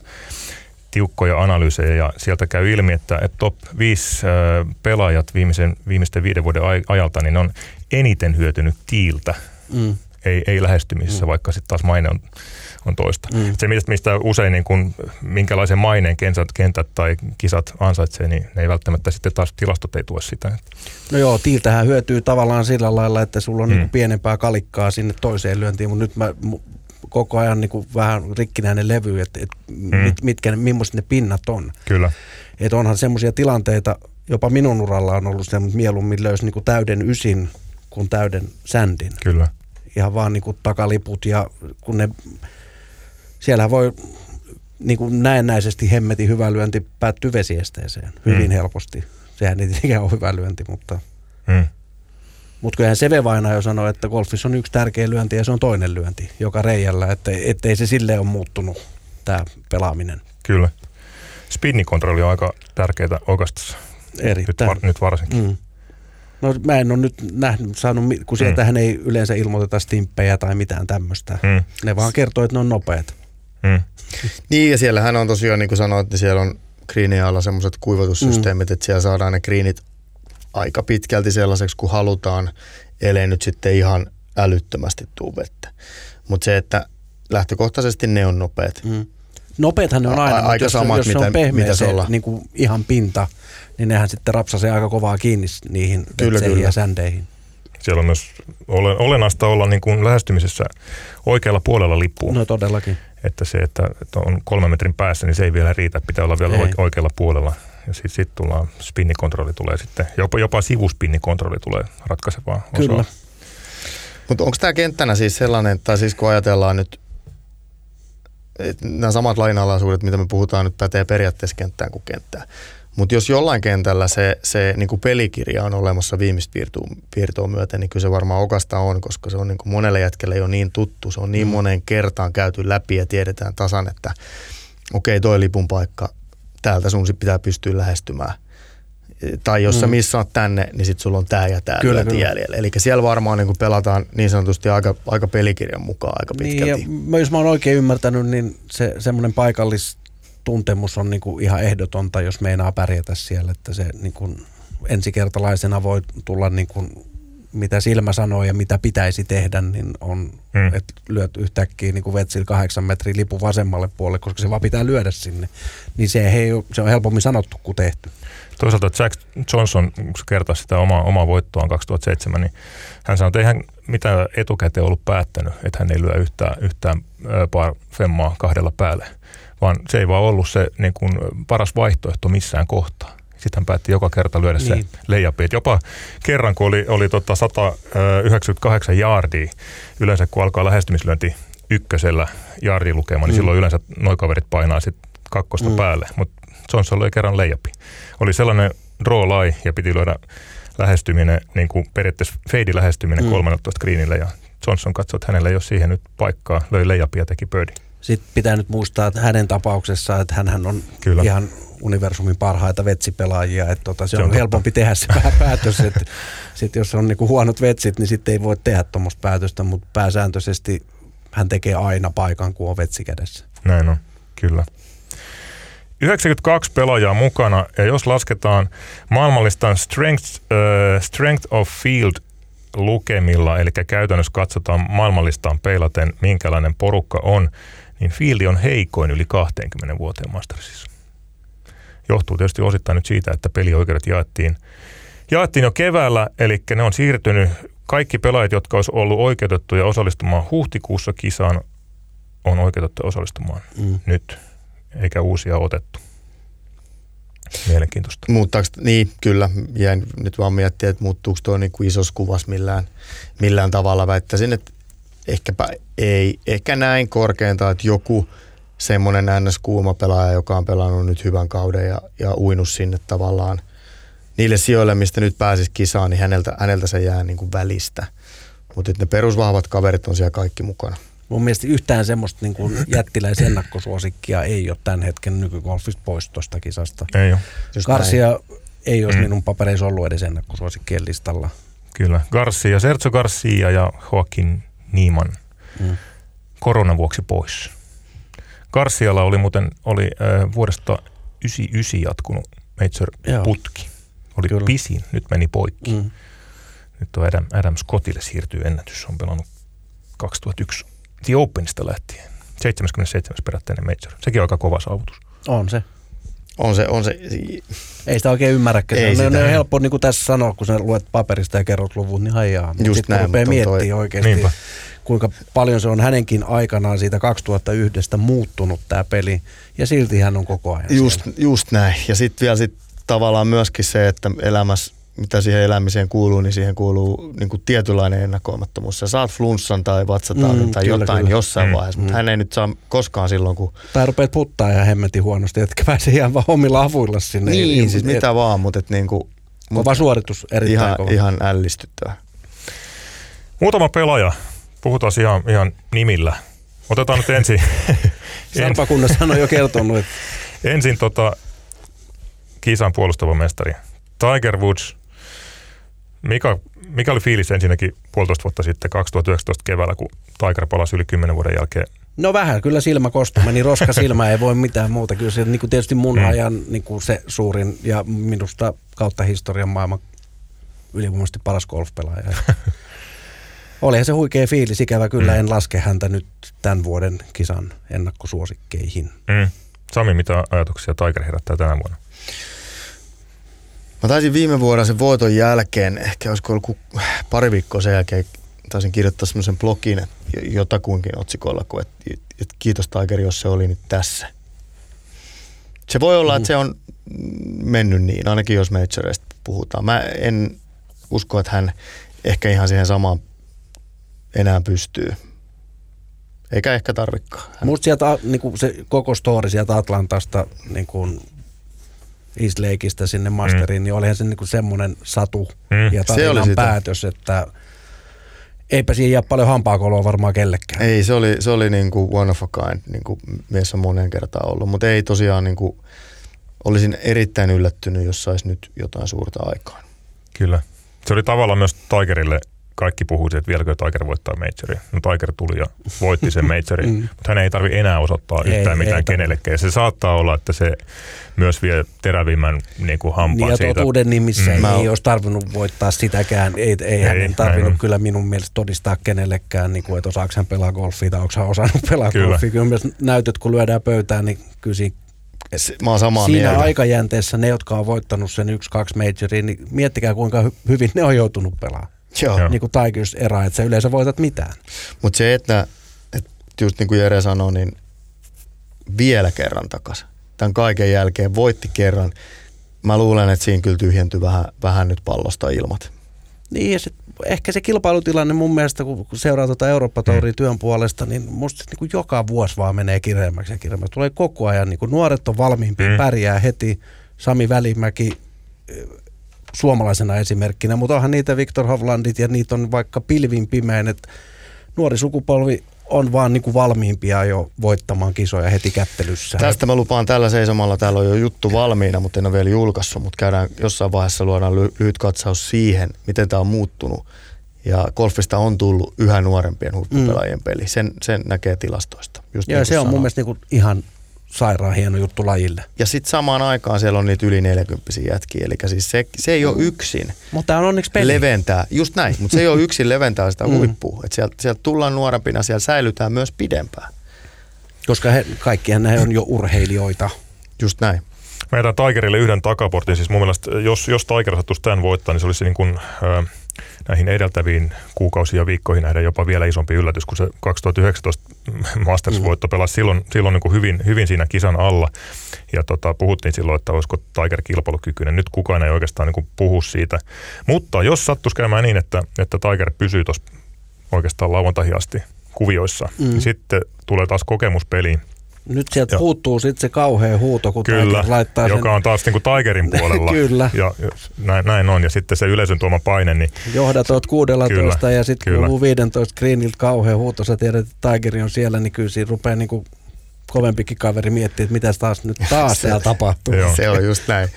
tiukkoja analyysejä ja sieltä käy ilmi, että, että top 5 pelaajat viimeisen, viimeisten viiden vuoden ajalta niin on eniten hyötynyt tiiltä, mm. Ei, ei lähestymisessä, mm. vaikka sitten taas maine on, on toista. Mm. Se, mistä usein niin kun, minkälaisen maineen kentät, kentät tai kisat ansaitsee, niin ne ei välttämättä sitten taas tilastot ei tue sitä. No joo, tiiltähän hyötyy tavallaan sillä lailla, että sulla on mm. niin pienempää kalikkaa sinne toiseen lyöntiin, mutta nyt mä koko ajan niin kuin vähän rikkinäinen levy, että, että mm. mit, mitkä, millaiset ne pinnat on. Kyllä. Että onhan semmoisia tilanteita, jopa minun uralla on ollut se, mutta mieluummin löysi niin kuin täyden ysin kuin täyden sändin. Kyllä. Ihan vaan niin kuin takaliput ja kun ne, siellä voi niin kuin näennäisesti hemmetin hyvä lyönti päättyy vesiesteeseen hyvin mm. helposti. Sehän ei tietenkään ole hyvä lyönti, mutta... Mm. Mutta kyllähän Seve Vaina jo sanoi, että golfissa on yksi tärkeä lyönti ja se on toinen lyönti joka reijällä, että ettei se silleen ole muuttunut tämä pelaaminen. Kyllä. Spinnikontrolli on aika tärkeää oikeastaan. Erittäin. Nyt, var, nyt varsinkin. Mm. No mä en ole nyt nähnyt, saanut, kun sieltähän mm. ei yleensä ilmoiteta stimppejä tai mitään tämmöistä. Mm. Ne vaan kertoo, että ne on nopeat. Mm. niin ja siellähän on tosiaan, niin kuin sanoit, että siellä on kriinien alla semmoiset kuivatussysteemit, mm. että siellä saadaan ne kriinit aika pitkälti sellaiseksi kuin halutaan, ellei nyt sitten ihan älyttömästi tuu vettä. Mutta se, että lähtökohtaisesti ne on nopeat. Mm. Nopeathan ne on aina, A- aika jos, samat, jos mitä, se on pehmeä mitä se, se niin kuin ihan pinta, niin nehän sitten rapsasee aika kovaa kiinni niihin kyllä, kyllä. ja sändeihin. Siellä on myös olennaista olla niin kuin lähestymisessä oikealla puolella lippua. No todellakin. Että se, että, että on kolmen metrin päässä, niin se ei vielä riitä. Pitää olla vielä ei. oikealla puolella. Ja sitten sit tullaan, spinnikontrolli tulee sitten, jopa, jopa sivuspinnikontrolli tulee ratkaisevaa Kyllä. Osaa. Mutta onko tämä kenttänä siis sellainen, tai siis kun ajatellaan nyt, että nämä samat lainalaisuudet, mitä me puhutaan nyt, pätee periaatteessa kenttään kuin kenttään. Mutta jos jollain kentällä se, se niin kuin pelikirja on olemassa viimeistä piirtoa, piirtoa myöten, niin kyllä se varmaan okasta on, koska se on niin kuin monelle jätkelle jo niin tuttu. Se on niin mm. moneen kertaan käyty läpi ja tiedetään tasan, että okei, okay, toi lipun paikka, täältä sun pitää pystyä lähestymään. Tai jos mm. sä missaat tänne, niin sit sulla on tää ja tää kyllä, kyllä. jäljellä. Eli siellä varmaan niin pelataan niin sanotusti aika, aika pelikirjan mukaan aika pitkälti. Niin, ja jos mä oon oikein ymmärtänyt, niin se semmoinen paikallistuntemus on niin kuin ihan ehdotonta, jos meinaa pärjätä siellä. Että se niin kuin ensikertalaisena voi tulla niin kuin mitä silmä sanoo ja mitä pitäisi tehdä, niin on, mm. että lyöt yhtäkkiä niin kuin vetsillä kahdeksan metrin lipu vasemmalle puolelle, koska se vaan pitää lyödä sinne. Niin se, ei, se on helpommin sanottu kuin tehty. Toisaalta Jack Johnson, kun se kertoi sitä omaa, omaa voittoaan 2007, niin hän sanoi, että ei hän mitään etukäteen ollut päättänyt, että hän ei lyö yhtään, yhtään par femmaa kahdella päälle, vaan se ei vaan ollut se niin kuin, paras vaihtoehto missään kohtaa sitten hän päätti joka kerta lyödä niin. se leijapi. jopa kerran, kun oli, oli tota 198 jaardia, yleensä kun alkaa lähestymislyönti ykkösellä jaardi lukemaan, niin mm. silloin yleensä noin kaverit painaa sitten kakkosta mm. päälle, mutta Johnson löi kerran leijapi. Oli sellainen draw lie ja piti lyödä lähestyminen, niin kuin periaatteessa fade lähestyminen mm. 13 screenille ja Johnson katsoi, että hänellä ei ole siihen nyt paikkaa, löi leijapi ja teki birdie. Sitten pitää nyt muistaa, että hänen tapauksessaan, että hän on Kyllä. ihan universumin parhaita vetsipelaajia, että tota, se, se on, on helpompi tehdä se päätös, että sit jos on niinku huonot vetsit, niin sitten ei voi tehdä tuommoista päätöstä, mutta pääsääntöisesti hän tekee aina paikan, kun on vetsi kädessä. Näin on, kyllä. 92 pelaajaa mukana, ja jos lasketaan maailmallistaan strength, uh, strength of field lukemilla, eli käytännössä katsotaan maailmallistaan peilaten, minkälainen porukka on, niin fieldi on heikoin yli 20 vuoteen Mastersissa. Johtuu tietysti osittain nyt siitä, että pelioikeudet jaettiin, jaettiin jo keväällä, eli ne on siirtynyt, kaikki pelaajat, jotka olisi ollut oikeutettuja osallistumaan huhtikuussa kisaan, on oikeutettu osallistumaan mm. nyt eikä uusia otettu. Mielenkiintoista. Muuttaako, niin kyllä, jäin nyt vaan miettiä, että muuttuuko tuo niin kuin isossa kuvassa millään, millään tavalla. Väittäisin, että ehkäpä ei, ehkä näin korkeinta, että joku semmoinen NS-kuuma pelaaja, joka on pelannut nyt hyvän kauden ja, ja uinut sinne tavallaan niille sijoille, mistä nyt pääsisi kisaan, niin häneltä, häneltä se jää niin kuin välistä. Mutta ne perusvahvat kaverit on siellä kaikki mukana. Mun mielestä yhtään semmoista niin kuin jättiläisennakkosuosikkia ei ole tämän hetken nykygolfista pois tuosta kisasta. Ei ole. Garcia ei olisi mm. minun papereissa ollut edes ennakkosuosikkien listalla. Kyllä. Garcia, Sergio Garcia ja Joaquin Niiman mm. koronan vuoksi pois. Garcialla oli muuten oli, äh, vuodesta 99 jatkunut Major-putki. Oli Kyllä. pisin, nyt meni poikki. Mm. Nyt on Adam, Adam Scottille siirtyy ennätys. On pelannut 2001 The Openista lähtien. 77 perättäinen major. Sekin on aika kova saavutus. On se. On se, on se. Ei sitä oikein ymmärräkään. Ei ne, ne on helppo niin kuin tässä sanoa, kun sä luet paperista ja kerrot luvut, niin haijaa. Just näin. Rupeaa miettimään toi... oikeasti, Niinpä. kuinka paljon se on hänenkin aikanaan siitä 2001 muuttunut tämä peli. Ja silti hän on koko ajan Just, just näin. Ja sitten vielä sit tavallaan myöskin se, että elämässä mitä siihen elämiseen kuuluu, niin siihen kuuluu niin kuin tietynlainen ennakoimattomuus. Sä saat flunssan tai vatsataudin mm, tai kyllä, jotain kyllä. jossain mm, vaiheessa, mm. mutta hän ei nyt saa koskaan silloin, kun... Tai rupeat puttaa ja hemmetin huonosti, etkä pääse ihan vaan omilla avuilla sinne. Niin, niin siis et, mitä vaan, mutta et niin kuin, Kova suoritus, erittäin ihan, kova. Ihan ällistyttävä. Muutama pelaaja. Puhutaan ihan, ihan nimillä. Otetaan nyt ensin... Sarpakunnassa on jo kertonut. Että... ensin tota, kisan puolustava mestari. Tiger Woods mikä, mikä oli fiilis ensinnäkin puolitoista vuotta sitten 2019 keväällä, kun Tiger palasi yli kymmenen vuoden jälkeen? No vähän, kyllä silmä kostui. Meni roska silmä, ei voi mitään muuta. Kyllä se niin kuin tietysti mun mm. ajan niin kuin se suurin ja minusta kautta historian maailman ylivoimaisesti paras golfpelaaja. Olihan se huikea fiilis, ikävä kyllä. Mm. En laske häntä nyt tämän vuoden kisan ennakkosuosikkeihin. Mm. Sami, mitä ajatuksia Tiger herättää tänä vuonna? Mä taisin viime vuonna sen voiton jälkeen, ehkä olisiko ollut pari viikkoa sen jälkeen, taisin kirjoittaa semmoisen blogin jotakuinkin otsikolla, kuin, että, että kiitos Tiger, jos se oli nyt tässä. Se voi olla, mm. että se on mennyt niin, ainakin jos majoreista puhutaan. Mä en usko, että hän ehkä ihan siihen samaan enää pystyy. Eikä ehkä tarvikaan. Musta sieltä niin kuin se koko story sieltä Atlantasta niin kuin East Lakeista sinne Masteriin, mm. niin olihan se niinku semmoinen satu mm. ja tarinan päätös, että eipä siihen jää paljon hampaakoloa varmaan kellekään. Ei, se oli, se oli niin kuin one of a kind, niin kuin mies on moneen kertaan ollut, mutta ei tosiaan niin kuin, olisin erittäin yllättynyt, jos saisi nyt jotain suurta aikaa. Kyllä. Se oli tavallaan myös Tigerille kaikki puhuu siitä, että vieläkö Tiger voittaa majoria. No Tiger tuli ja voitti sen majorin, mm. mutta hän ei tarvi enää osoittaa ei, yhtään mitään ei, kenellekään. Se saattaa olla, että se myös vie terävimmän niin kuin hampaan niin ja siitä. totuuden nimissä mm. ei olisi tarvinnut voittaa sitäkään. Ei, ei, ei hänen tarvinnut kyllä minun mielestä todistaa kenellekään, niin kuin, että osaako hän pelaa golfia tai onko hän osannut pelaa kyllä. golfia. Kyllä myös näytöt, kun lyödään pöytään, niin kyllä siinä Mä oon samaa Siinä mieltä. aikajänteessä ne, jotka on voittanut sen yksi, kaksi majoria, niin miettikää kuinka hyvin ne on joutunut pelaamaan. Joo. Niin kuin Tigers era, että sä yleensä voitat mitään. Mutta se, että, että just niin kuin Jere sanoi, niin vielä kerran takaisin. Tämän kaiken jälkeen voitti kerran. Mä luulen, että siinä kyllä tyhjentyi vähän, vähän nyt pallosta ilmat. Niin ja sit ehkä se kilpailutilanne mun mielestä, kun seuraa tuota Eurooppa-touria mm. työn puolesta, niin musta niin kuin joka vuosi vaan menee kireemmäksi ja kireemmäksi. Tulee koko ajan, niin kuin nuoret on valmiimpi, mm. pärjää heti. Sami Välimäki suomalaisena esimerkkinä, mutta onhan niitä Viktor Hovlandit ja niitä on vaikka pilvin pimeän, että nuori sukupolvi on vaan niin kuin valmiimpia jo voittamaan kisoja heti kättelyssä. Tästä mä lupaan tällä seisomalla. Täällä on jo juttu valmiina, mutta en ole vielä julkaissut, mutta käydään jossain vaiheessa luodaan lyhyt katsaus siihen, miten tämä on muuttunut. Ja golfista on tullut yhä nuorempien huippupelaajien mm. peli. Sen, sen näkee tilastoista. Just ja niin se on mun mielestä niin kuin ihan sairaan hieno juttu lajille. Ja sitten samaan aikaan siellä on niitä yli 40 jätkiä, eli siis se, se ei ole yksin. Mutta on onneksi peli. Leventää, just näin, mutta se ei ole yksin leventää sitä mm. huippua. Että sieltä, sieltä tullaan nuorempina, siellä säilytään myös pidempään. Koska he, kaikkihan ne on jo urheilijoita. Just näin. Mä jätän Tigerille yhden takaportin. Siis mun mielestä, jos, jos Tiger sattuisi tämän voittaa, niin se olisi niin kuin, äh, näihin edeltäviin kuukausiin ja viikkoihin nähdä jopa vielä isompi yllätys, kun se 2019 Masters-voitto pelasi silloin, silloin niin kuin hyvin, hyvin siinä kisan alla. Ja tota, puhuttiin silloin, että olisiko Tiger kilpailukykyinen. Nyt kukaan ei oikeastaan niin kuin puhu siitä. Mutta jos sattuisi käymään niin, että, että Tiger pysyy tuossa oikeastaan lauantaihin asti kuvioissa, mm. niin sitten tulee taas kokemuspeliin – nyt sieltä ja. puuttuu sitten se kauhea huuto, kun Kyllä, Tiger laittaa joka sen... on taas niin kuin Tigerin puolella. Kyllä. Ja näin, näin, on. Ja sitten se yleisön tuoma paine. Niin... Johdatot 16 kyllä, ja sitten kuuluu 15 greeniltä kauhea huuto. Sä tiedät, että Tigeri on siellä, niin kyllä siinä rupeaa niin kuin kovempikin kaveri miettiä, että mitä taas nyt taas siellä tapahtuu. Se on just näin.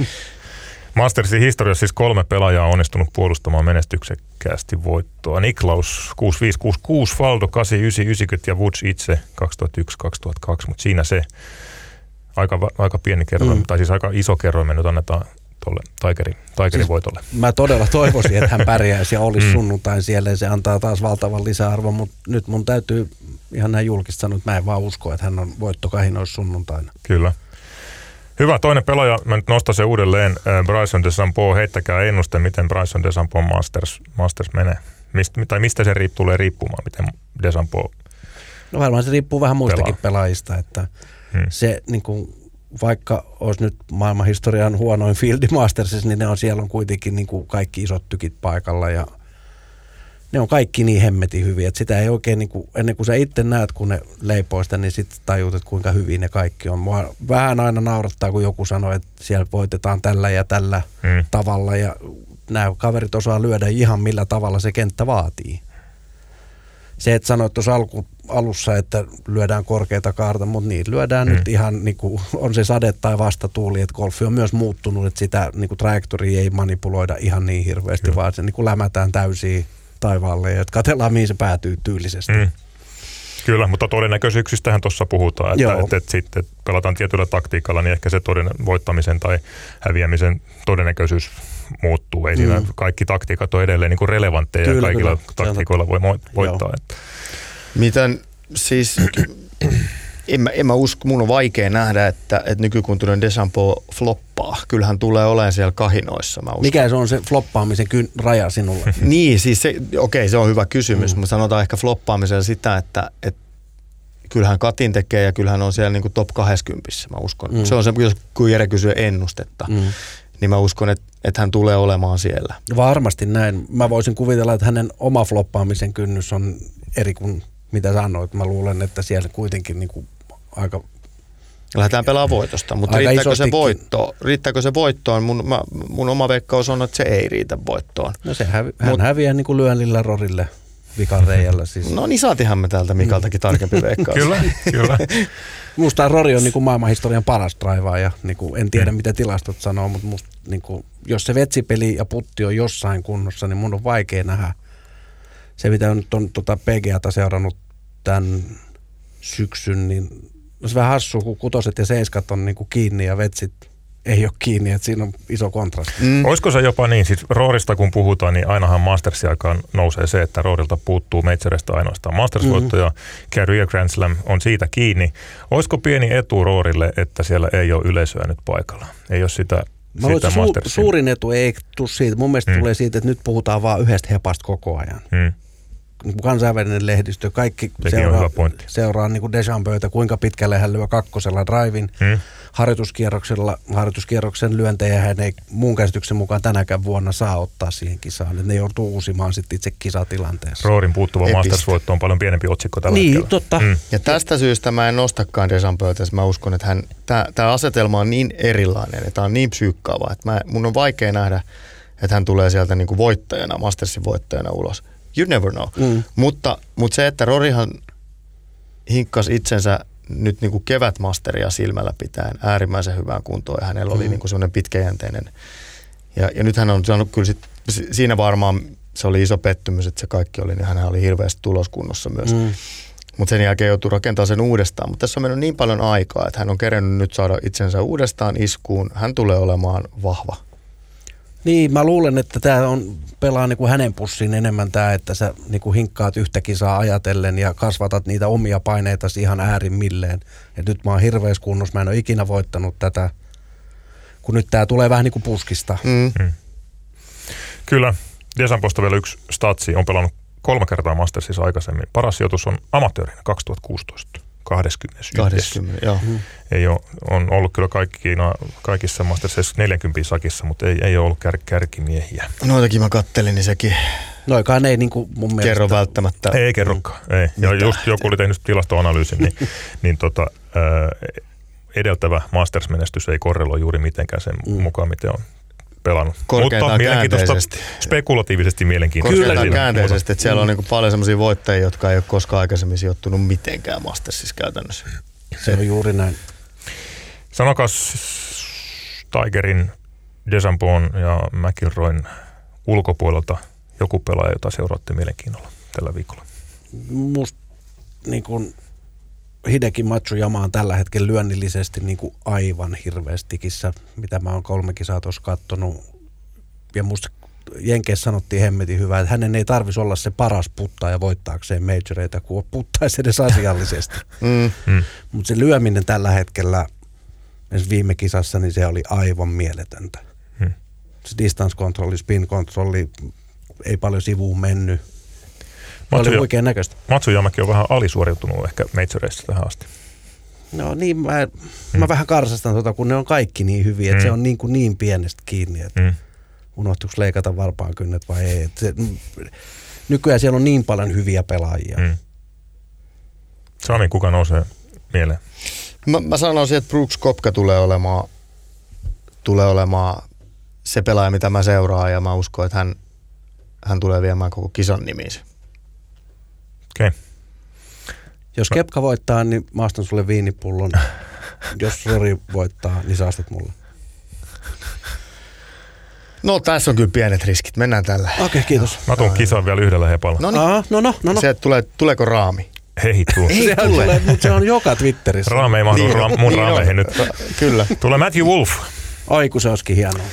Mastersin historiassa siis kolme pelaajaa on onnistunut puolustamaan menestyksekkäästi voittoa. Niklaus 6566, Faldo 8990 ja Woods itse 2001-2002, mutta siinä se aika, aika pieni kerroin, mm. tai siis aika iso kerroin me nyt annetaan tuolle Tigerin, Tigerin siis voitolle. Mä todella toivoisin, että hän pärjäisi ja olisi mm. sunnuntain siellä ja se antaa taas valtavan lisäarvon, mutta nyt mun täytyy ihan näin julkista sanoa, että mä en vaan usko, että hän on voittokahinoissa sunnuntaina. Kyllä. Hyvä, toinen pelaaja, mä nyt nostan se uudelleen, äh, Bryson DeChambeau, heittäkää ennuste, miten Bryson DeChambeau Masters, Masters menee. Mist, tai mistä se riippuu, tulee riippumaan, miten DeChambeau No varmaan se riippuu vähän muistakin pelaa. pelaajista, että hmm. se niin kuin, vaikka olisi nyt maailmanhistorian huonoin fieldi Mastersissa, niin ne on siellä on kuitenkin niin kuin kaikki isot tykit paikalla ja – ne on kaikki niin hemmetin hyviä, että sitä ei oikein, niin kuin, ennen kuin sä itse näet, kun ne leipoo sitä, niin sitten tajut, että kuinka hyvin ne kaikki on. Mua vähän aina naurattaa, kun joku sanoo, että siellä voitetaan tällä ja tällä hmm. tavalla, ja nämä kaverit osaa lyödä ihan millä tavalla se kenttä vaatii. Se, että sanoit tuossa alku, alussa, että lyödään korkeita kaarta, mutta niin lyödään hmm. nyt ihan, niin kuin, on se sade tai vastatuuli, että golfi on myös muuttunut, että sitä niin kuin trajektoria ei manipuloida ihan niin hirveästi, hmm. vaan se niin kuin lämätään täysiä taivaalle ja katsellaan, mihin se päätyy tyylisesti. Mm. Kyllä, mutta todennäköisyyksistähän tuossa puhutaan, että, että, että sitten että pelataan tietyllä taktiikalla, niin ehkä se toden, voittamisen tai häviämisen todennäköisyys muuttuu. Ei mm. siinä kaikki taktiikat on edelleen niin kuin relevantteja kyllä, ja kaikilla kyllä. taktiikoilla voi voittaa. Että. Miten siis en mä, en mä usko, mun on vaikea nähdä, että, että nykykuntuinen Desampo floppaa. Kyllähän tulee olemaan siellä kahinoissa, mä uskon. Mikä se on se floppaamisen kyn, raja sinulle? niin, siis se, okei, okay, se on hyvä kysymys, mm. mutta sanotaan ehkä floppaamisella sitä, että, että kyllähän Katin tekee ja kyllähän on siellä niin kuin top 20, mä uskon. Mm. Se on se, kun Jere kysyy ennustetta. Mm niin mä uskon, että, että hän tulee olemaan siellä. Varmasti näin. Mä voisin kuvitella, että hänen oma floppaamisen kynnys on eri kuin mitä sanoit. Mä luulen, että siellä kuitenkin niin kuin aika Lähdetään pelaamaan voitosta, mutta riittääkö isostikin. se voitto? Riittääkö se voittoon? Mun, mä, mun oma veikkaus on, että se ei riitä voittoon. No se hävi, hän Mut, häviää niin kuin lyönnillä Rorille vikan reijällä. Siis. No niin saatiinhan me täältä Mikaltakin tarkempi veikkaus. kyllä, kyllä. Musta Rori on niin kuin maailmanhistorian paras ja Niin kuin, en tiedä, mm. mitä tilastot sanoo, mutta musta, niin kuin, jos se vetsipeli ja putti on jossain kunnossa, niin mun on vaikea nähdä. Se, mitä nyt on tuota PGAta seurannut tämän syksyn, niin se vähän hassua, kun kutoset ja seiskat on niin kuin kiinni ja vetsit ei ole kiinni, että siinä on iso kontrasti. Mm. Olisiko se jopa niin, siis Roorista kun puhutaan, niin ainahan Mastersin aikaan nousee se, että Roorilta puuttuu Majoreista ainoastaan Masters-voitto mm. ja Career Grand Slam on siitä kiinni. Olisiko pieni etu Roorille, että siellä ei ole yleisöä nyt paikalla? Ei ole sitä Mä sitä su- suurin etu ei tule siitä. Mun mielestä mm. tulee siitä, että nyt puhutaan vaan yhdestä hepasta koko ajan. Mm niin kansainvälinen lehdistö, kaikki seuraa, seuraa niin Deschambeita, kuinka pitkälle hän lyö kakkosella drivin. Hmm. Harjoituskierroksella, harjoituskierroksen lyöntejä hän ei muun käsityksen mukaan tänäkään vuonna saa ottaa siihen kisaan. Että ne joutuu uusimaan sitten itse kisatilanteessa. Roorin puuttuva Masters-voitto on paljon pienempi otsikko tällä Niin, hetkellä. totta. Hmm. Ja tästä syystä mä en nostakaan Deschambeita, mä uskon, että hän, tämä asetelma on niin erilainen ja tämä on niin psyykkaava, että mä, mun on vaikea nähdä, että hän tulee sieltä niin kuin voittajana, Mastersin voittajana ulos. You never know. Mm. Mutta, mutta se, että Rorihan hinkkasi itsensä nyt niin kuin kevätmasteria silmällä pitäen äärimmäisen hyvään kuntoon ja hänellä mm. oli niin kuin semmoinen pitkäjänteinen. Ja, ja nyt hän on saanut kyllä sit, siinä varmaan se oli iso pettymys, että se kaikki oli, niin hän oli hirveästi tuloskunnossa myös. Mm. Mutta sen jälkeen joutuu rakentamaan sen uudestaan. Mutta tässä on mennyt niin paljon aikaa, että hän on kerännyt nyt saada itsensä uudestaan iskuun. Hän tulee olemaan vahva. Niin, mä luulen, että tämä on pelaa niin kuin hänen pussiin enemmän tämä, että sä niin kuin hinkkaat yhtä kisaa ajatellen ja kasvatat niitä omia paineita ihan äärimmilleen. Et nyt mä oon hirveässä kunnossa, mä en ole ikinä voittanut tätä, kun nyt tämä tulee vähän niin kuin puskista. Mm. Mm. Kyllä, Desamposta vielä yksi statsi, on pelannut kolme kertaa Mastersissa aikaisemmin. Paras sijoitus on amatöörinä 2016. 20. 20, joo. Mm. Ei ole, on ollut kyllä kaikki, no, kaikissa Mastersissa 40 sakissa, mutta ei, ei ole ollut kär, kärkimiehiä. Noitakin mä kattelin, niin sekin Noikaan ei niin kuin mun mielestä... Kerro välttämättä. Ei kerrokaan, ei. Ja Mitä? just joku oli tehnyt tilastoanalyysin, niin, niin tota, edeltävä Masters-menestys ei korreloi juuri mitenkään sen mm. mukaan, miten on pelannut. Mutta mielenkiintoista, spekulatiivisesti mielenkiintoista. Kyllä, käänteisesti, että siellä on niin paljon sellaisia voittajia, jotka ei ole koskaan aikaisemmin sijoittunut mitenkään Mastersissa käytännössä. Se on juuri näin. Sanokas Tigerin, Desampon ja McIlroyn ulkopuolelta joku pelaaja, jota seuraatte mielenkiinnolla tällä viikolla? Musta niin kun Hideki Matsujama on tällä hetkellä lyönnillisesti niin kuin aivan hirveästikissä, mitä mä oon kolme kisaa tuossa kattonut. Ja musta Jenkeissä sanottiin hemmetin hyvää, että hänen ei tarvisi olla se paras puttaaja voittaakseen majoreita, kun puttaisi edes asiallisesti. mm. mm. Mutta se lyöminen tällä hetkellä, viime kisassa, niin se oli aivan mieletöntä. Mm. Se distance kontrolli, spin kontrolli, ei paljon sivuun mennyt Matsu, oli oikein näköistä. Matsujamakin on vähän alisuoriutunut ehkä majoreissa tähän asti. No niin, mä, hmm. mä vähän karsastan tuota, kun ne on kaikki niin hyviä, että hmm. se on niin, kuin niin pienestä kiinni, että hmm. unohtuuko leikata varpaan kynnet vai ei. Että se, nykyään siellä on niin paljon hyviä pelaajia. Hmm. Sami, kuka nousee mieleen? Mä, mä sanoisin, että Brooks Kopka tulee olemaan, tulee olemaan se pelaaja, mitä mä seuraan ja mä uskon, että hän, hän tulee viemään koko kisan nimiin. Okei. Okay. Jos Kepka voittaa, niin mä astan sulle viinipullon. Jos Rori voittaa, niin saastat mulle. No tässä on kyllä pienet riskit. Mennään tällä. Okei, okay, kiitos. Mä tuun kisaan vielä yhdellä hepalla. No niin. no, no, no, no. Se, tulee, tuleeko raami? Hei, tuu. Ei se tule. Tulee, mutta se on joka Twitterissä. Raame ei mahdu niin, ra- mun niin raameihin nyt. Kyllä. Tulee Matthew Wolf. Ai kun se olisikin hienoa.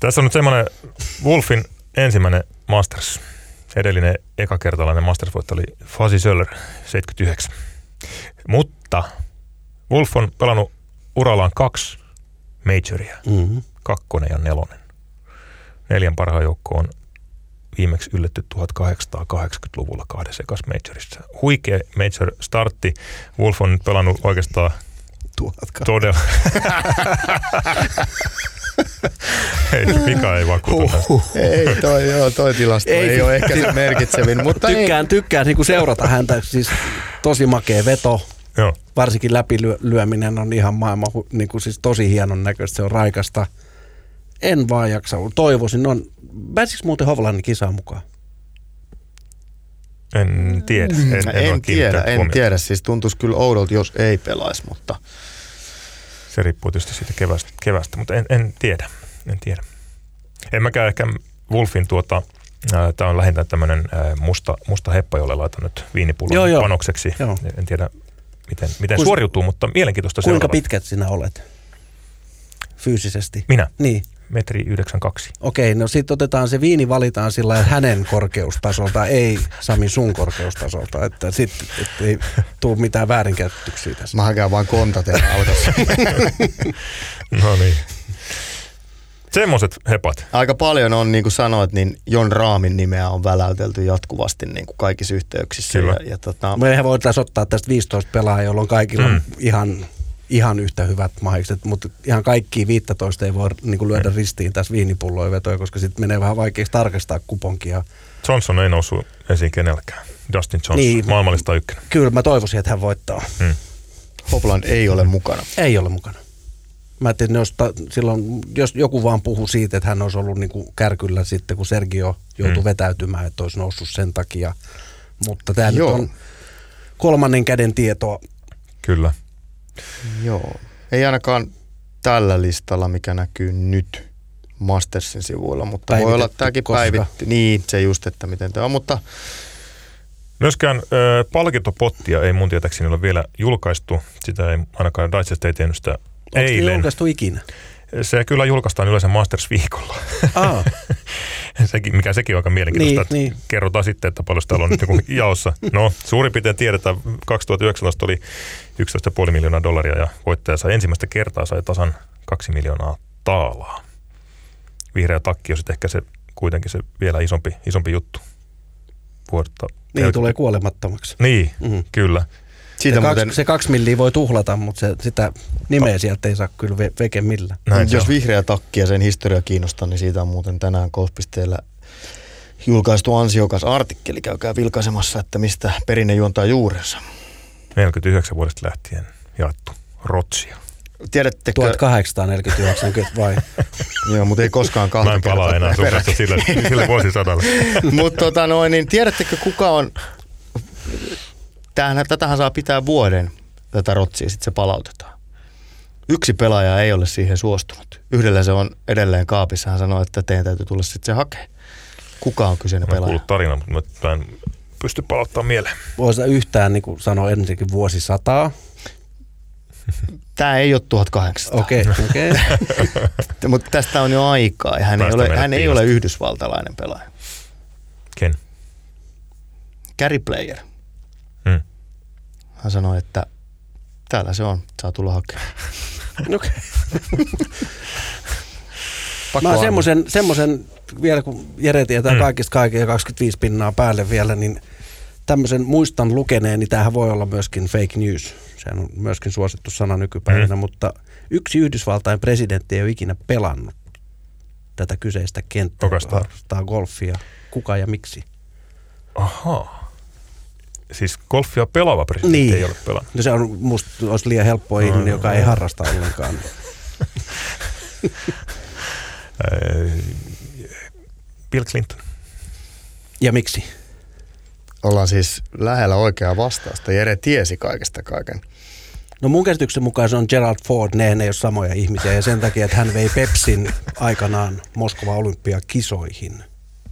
Tässä on nyt semmoinen Wolfin ensimmäinen Masters edellinen ekakertalainen masters oli Fasi Söller 79. Mutta Wolf on pelannut urallaan kaksi majoria, mm-hmm. kakkonen ja nelonen. Neljän parhaan joukko on viimeksi ylletty 1880-luvulla kahdessa ekas majorissa. Huikea major startti. Wolf on pelannut oikeastaan todella... ei, Mika ei vakuuta Ei, toi, joo, toi tilasto ei, ei ole ehkä se merkitsevin, mutta tykkään, ei. tykkään niin kuin seurata häntä, siis tosi makea veto. Joo. Varsinkin läpilyöminen on ihan maailman niin kuin siis tosi hienon näköistä, se on raikasta. En vaan jaksa, toivoisin. On, pääsikö muuten Hovlannin kisaan mukaan? En tiedä. En, en, en tiedä, en tiedä. Siis tuntuisi kyllä oudolta, jos ei pelaisi, mutta... Se riippuu tietysti siitä kevästä, kevästä mutta en, en tiedä. En tiedä. En mäkään ehkä Wolfin tuota, tämä on lähinnä tämmöinen musta, musta heppa, jolle laitan nyt viinipullon joo, joo. panokseksi. Joo. En tiedä, miten, miten Kuis, suoriutuu, mutta mielenkiintoista Kuinka seuraava. pitkät sinä olet fyysisesti? Minä? Niin. Metri 92. Okei, no sitten otetaan se viini, valitaan sillä että hänen korkeustasolta, ei Sami sun korkeustasolta, että sitten et ei tule mitään väärinkäyttöksiä tässä. Mä hakään vaan konta teidän no niin. Semmoiset hepat. Aika paljon on, niin kuin sanoit, niin Jon Raamin nimeä on väläytelty jatkuvasti niin kuin kaikissa yhteyksissä. Kyllä. Ja, ja tota, Me voitaisiin ottaa tästä 15 pelaajaa, jolloin kaikilla Mm. on ihan, ihan yhtä hyvät mahikset, mutta ihan kaikki 15 ei voi niin kuin lyödä ristiin tässä viinipulloja vetoja, koska sitten menee vähän vaikeaksi tarkastaa kuponkia. Johnson ei noussut esiin kenelläkään. Dustin Johnson, Niin. maailmallista ykkönen. Kyllä mä toivoisin, että hän voittaa. Hopland ei ole mukana. Ei ole mukana. Mä ajattelin, että jos ta, silloin, jos joku vaan puhuu siitä, että hän olisi ollut niin kuin kärkyllä sitten, kun Sergio joutui Mm. vetäytymään, että olisi noussut sen takia. Mutta tämä nyt on kolmannen käden tietoa. Kyllä. Joo. Ei ainakaan tällä listalla, mikä näkyy nyt Mastersin sivuilla, mutta voi olla tämäkin koska? päivitty. Niin, se just, että miten tämä on, mutta Myöskään ö, palkintopottia ei mun tietääkseni ole vielä julkaistu. Sitä ei ainakaan Digest ei tiennyt sitä Onko eilen. julkaistu ikinä? Se kyllä julkaistaan yleensä Masters-viikolla. Aa, sekin, mikä sekin on aika mielenkiintoista. Niin, että Kerrotaan sitten, että paljon täällä on nyt joku jaossa. No, suurin piirtein tiedetään, 2019 oli 11,5 miljoonaa dollaria ja voittaja sai ensimmäistä kertaa sai tasan 2 miljoonaa taalaa. Vihreä takki on sitten ehkä se kuitenkin se vielä isompi, isompi juttu. Vuodetta. niin tulee kuolemattomaksi. Niin, Mhm. kyllä. Siitä Se, muuten, kaksi, se kaksi milliä voi tuhlata, mutta se, sitä nimeä sieltä ei saa kyllä ve, veke millään. Näin jos on. vihreä takki ja sen historia kiinnostaa, niin siitä on muuten tänään Golf.teellä julkaistu ansiokas artikkeli. Käykää vilkaisemassa, että mistä perinne juontaa juurensa. 49 vuodesta lähtien jaettu rotsia. Tiedättekö, 1849 vai? joo, mutta ei koskaan kahta Mä en palaa enää sun kanssa sille, sille vuosisadalle. Mutta tota noin, niin tiedättekö kuka on, Tämähän, tätähän saa pitää vuoden, tätä rotsia, sitten se palautetaan. Yksi pelaaja ei ole siihen suostunut. Yhdellä se on edelleen kaapissa. Hän sanoi, että teidän täytyy tulla sitten se hakea. Kuka on kyseinen Mä pelaaja? kuullut tarina, mutta mä en pysty palauttamaan mieleen. Voisi yhtään niin kuin sanoa ensinnäkin vuosisataa. Tämä ei ole 1800, Okei, okei. Okay. mutta tästä on jo aikaa. Ja hän ei Päästä ole, meidät hän ei ole yhdysvaltalainen pelaaja. Ken? Gary Player. Hmm. Hän sanoi, että täällä se on, saa tulla hakemaan. okay. Pakko Mä semmoisen, semmoisen, vielä kun Jere tietää Mm. kaikista kaiken ja 25 pinnaa päälle vielä, niin tämmöisen muistan lukeneen, niin tämähän voi olla myöskin fake news. Sehän on myöskin suosittu sana nykypäivänä, Mm. mutta yksi Yhdysvaltain presidentti ei ole ikinä pelannut tätä kyseistä kenttää, harrastaa golfia. Kuka ja miksi? Ahaa. Siis golfia pelaava presidentti Niin. ei ole pelannut. No se on musta olisi liian helppoa No, ihminen, no, joka no. ei harrasta ollenkaan. Äh, Bill Clinton. Ja miksi? Ollaan siis lähellä oikeaa vastausta. Jere tiesi kaikesta kaiken. No mun käsityksen mukaan se on Gerald Ford, ne ei ole samoja ihmisiä ja sen takia, että hän vei Pepsin aikanaan Moskova olympiakisoihin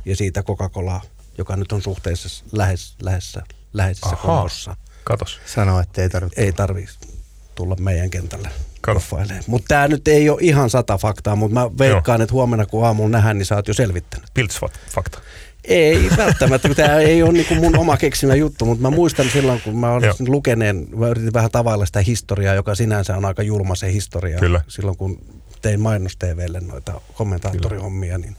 ja siitä Coca-Cola, joka nyt on suhteessa lähes, lähessä, läheisessä Ahaa. kunnossa. Katos. Sanoi, että ei tarvitse. Ei tarvi tulla meidän kentälle. Mutta tämä nyt ei ole ihan sata faktaa, mutta mä veikkaan, että huomenna kun aamulla nähdään, niin sä oot jo selvittänyt. Pilts-fakta. Ei välttämättä, tämä ei ole niinku mun oma keksimä juttu, mutta mä muistan silloin, kun mä olin Joo. lukeneen, mä yritin vähän tavailla sitä historiaa, joka sinänsä on aika julma se historia. Kyllä. Silloin kun tein mainos TVlle noita kommentaattorihommia, niin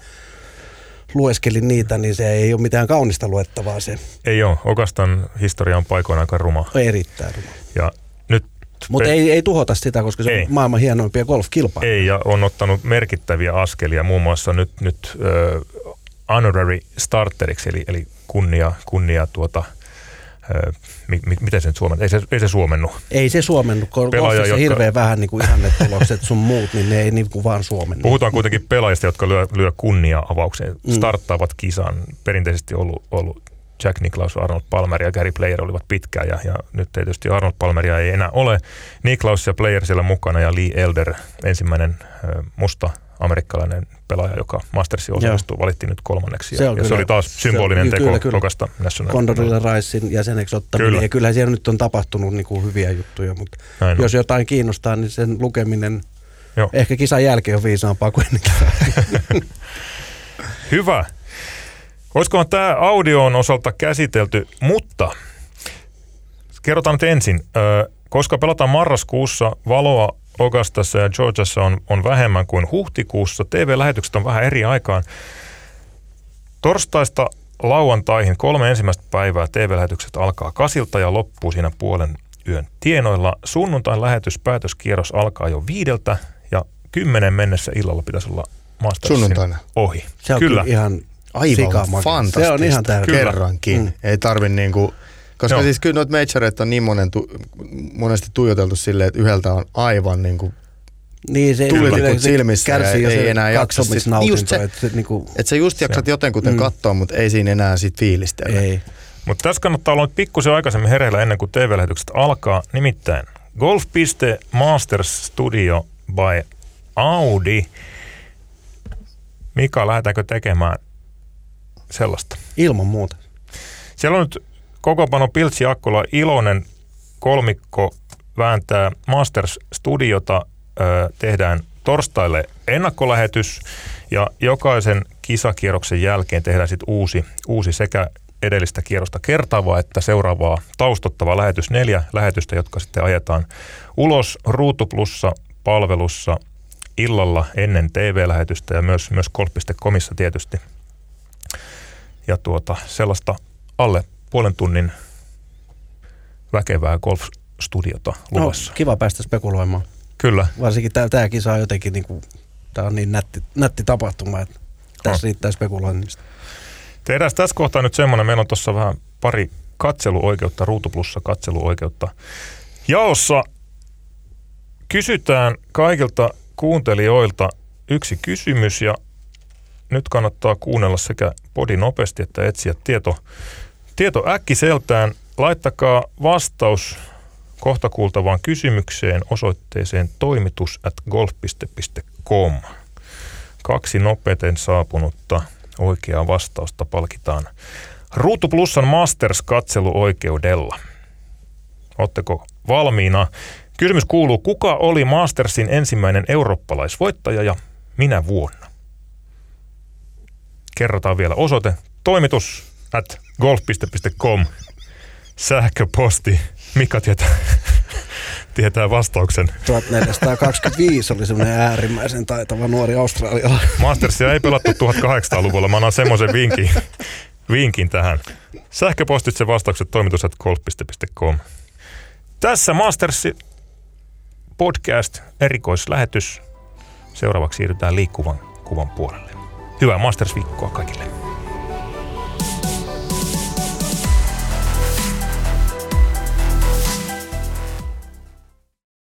lueskelin niitä, niin se ei ole mitään kaunista luettavaa se. Ei ole. Okastan historia on paikoin aika ruma. On erittäin ruma. Ja nyt Mutta pe- ei, ei tuhota sitä, koska se Ei. on maailman hienoimpia golfkilpailuja. ei, ja on ottanut merkittäviä askelia muun muassa nyt, nyt uh, honorary starteriksi, eli, eli kunnia, kunnia tuota, uh, mi, mi, miten se nyt suomen, ei se, ei se suomennu. Ei se suomennu, kun Pelaaja, jotka- hirveän vähän niin kuin ihannetulokset sun muut, niin ne ei niin kuin vaan suomennu. Puhutaan kuitenkin pelaajista, jotka lyö, lyö kunnia avaukseen, Mm. starttaavat kisan. Perinteisesti ollut, ollut Jack Nicklaus, Arnold Palmer ja Gary Player olivat pitkään ja, ja nyt tietysti Arnold Palmeria ei enää ole. Nicklaus ja Player siellä mukana ja Lee Elder, ensimmäinen musta amerikkalainen pelaaja, joka Mastersin osallistuu, valittiin nyt kolmanneksi. Se Ja, on ja se kyllä- oli taas se on- symbolinen kyllä, teko kyllä. Kokasta National. Condorilla Ricein jäseneksi ottaminen. Kyllä. Kyllä. Ja kyllähän siellä nyt on tapahtunut niin kuin hyviä juttuja, mutta Näin on. jos jotain kiinnostaa, niin sen lukeminen Joo. ehkä kisan jälkeen on viisaampaa kuin ennen kisaa. Hyvä. Olisikohan tämä audioon osalta käsitelty, mutta kerrotaan nyt ensin. Koska pelataan marraskuussa, valoa Augustassa ja Georgiassa on, on vähemmän kuin huhtikuussa. TV-lähetykset on vähän eri aikaan. Torstaista lauantaihin kolme ensimmäistä päivää TV-lähetykset alkaa kasilta ja loppuu siinä puolen yön tienoilla. Sunnuntain lähetyspäätöskierros alkaa jo viideltä ja kymmenen mennessä illalla pitäisi olla Mastersin ohi. Se on kyllä, ihan aivan fantastista. Se on ihan täysin. Kerrankin. Mm. Ei tarvi niinku, koska Joo. siis kyllä noita majoreita on niin monen tu, monesti tuijoteltu silleen, että yhdeltä on aivan niinku niin, se, tulitikut silmissä kärsii ja ei enää jaksa. Sit, just se, että, se, niinku, että sä just jaksat jotenkuten mm. katsoa, mutta ei siinä enää sit fiilistellä. Ei. Mutta tässä kannattaa olla nyt pikkusen aikaisemmin hereillä ennen kuin TV-lähetykset alkaa. Nimittäin Golf.Masters Studio by Audi. Mika, lähdetäänkö tekemään sellaista? Ilman muuta. Siellä on nyt pano Piltsi Akkola Ilonen kolmikko vääntää Masters Studiota. tehdään torstaille ennakkolähetys ja jokaisen kisakierroksen jälkeen tehdään sitten uusi, uusi sekä edellistä kierrosta kertaavaa että seuraavaa taustottava lähetys. Neljä lähetystä, jotka sitten ajetaan ulos Ruutuplussa palvelussa illalla ennen TV-lähetystä ja myös, myös golf.comissa tietysti. Ja tuota, sellaista alle puolen tunnin väkevää golfstudiota luvassa. No, kiva päästä spekuloimaan. Kyllä. Varsinkin tämä kisa on jotenkin, niin kuin, tämä on niin nätti, nätti tapahtuma, että tässä no. riittää spekuloinnista. Tehdään tässä kohtaa nyt semmoinen, meillä on tuossa vähän pari katseluoikeutta, Ruutuplussa katseluoikeutta. Jaossa kysytään kaikilta kuuntelijoilta yksi kysymys ja nyt kannattaa kuunnella sekä podi nopeasti että etsiä tieto, tieto äkkiseltään. Laittakaa vastaus kohta kuultavaan kysymykseen osoitteeseen toimitus at golf.com. Kaksi nopeiten saapunutta oikeaa vastausta palkitaan Ruutu Plusan Masters-katseluoikeudella. Oletteko valmiina? Kysymys kuuluu, kuka oli Mastersin ensimmäinen eurooppalaisvoittaja ja minä vuonna? Kerrotaan vielä osoite. Toimitus at golf.com. Sähköposti. Mika tietää, tietää vastauksen. 1425 oli semmoinen äärimmäisen taitava nuori australialainen. Mastersia ei pelattu 1800-luvulla. Mä annan semmoisen vinkin, vinkin tähän. Sähköpostitse vastaukset toimitus at golf.com. Tässä Mastersi podcast, erikoislähetys. Seuraavaksi siirrytään liikkuvan kuvan puolelle. Hyvää Masters-viikkoa kaikille.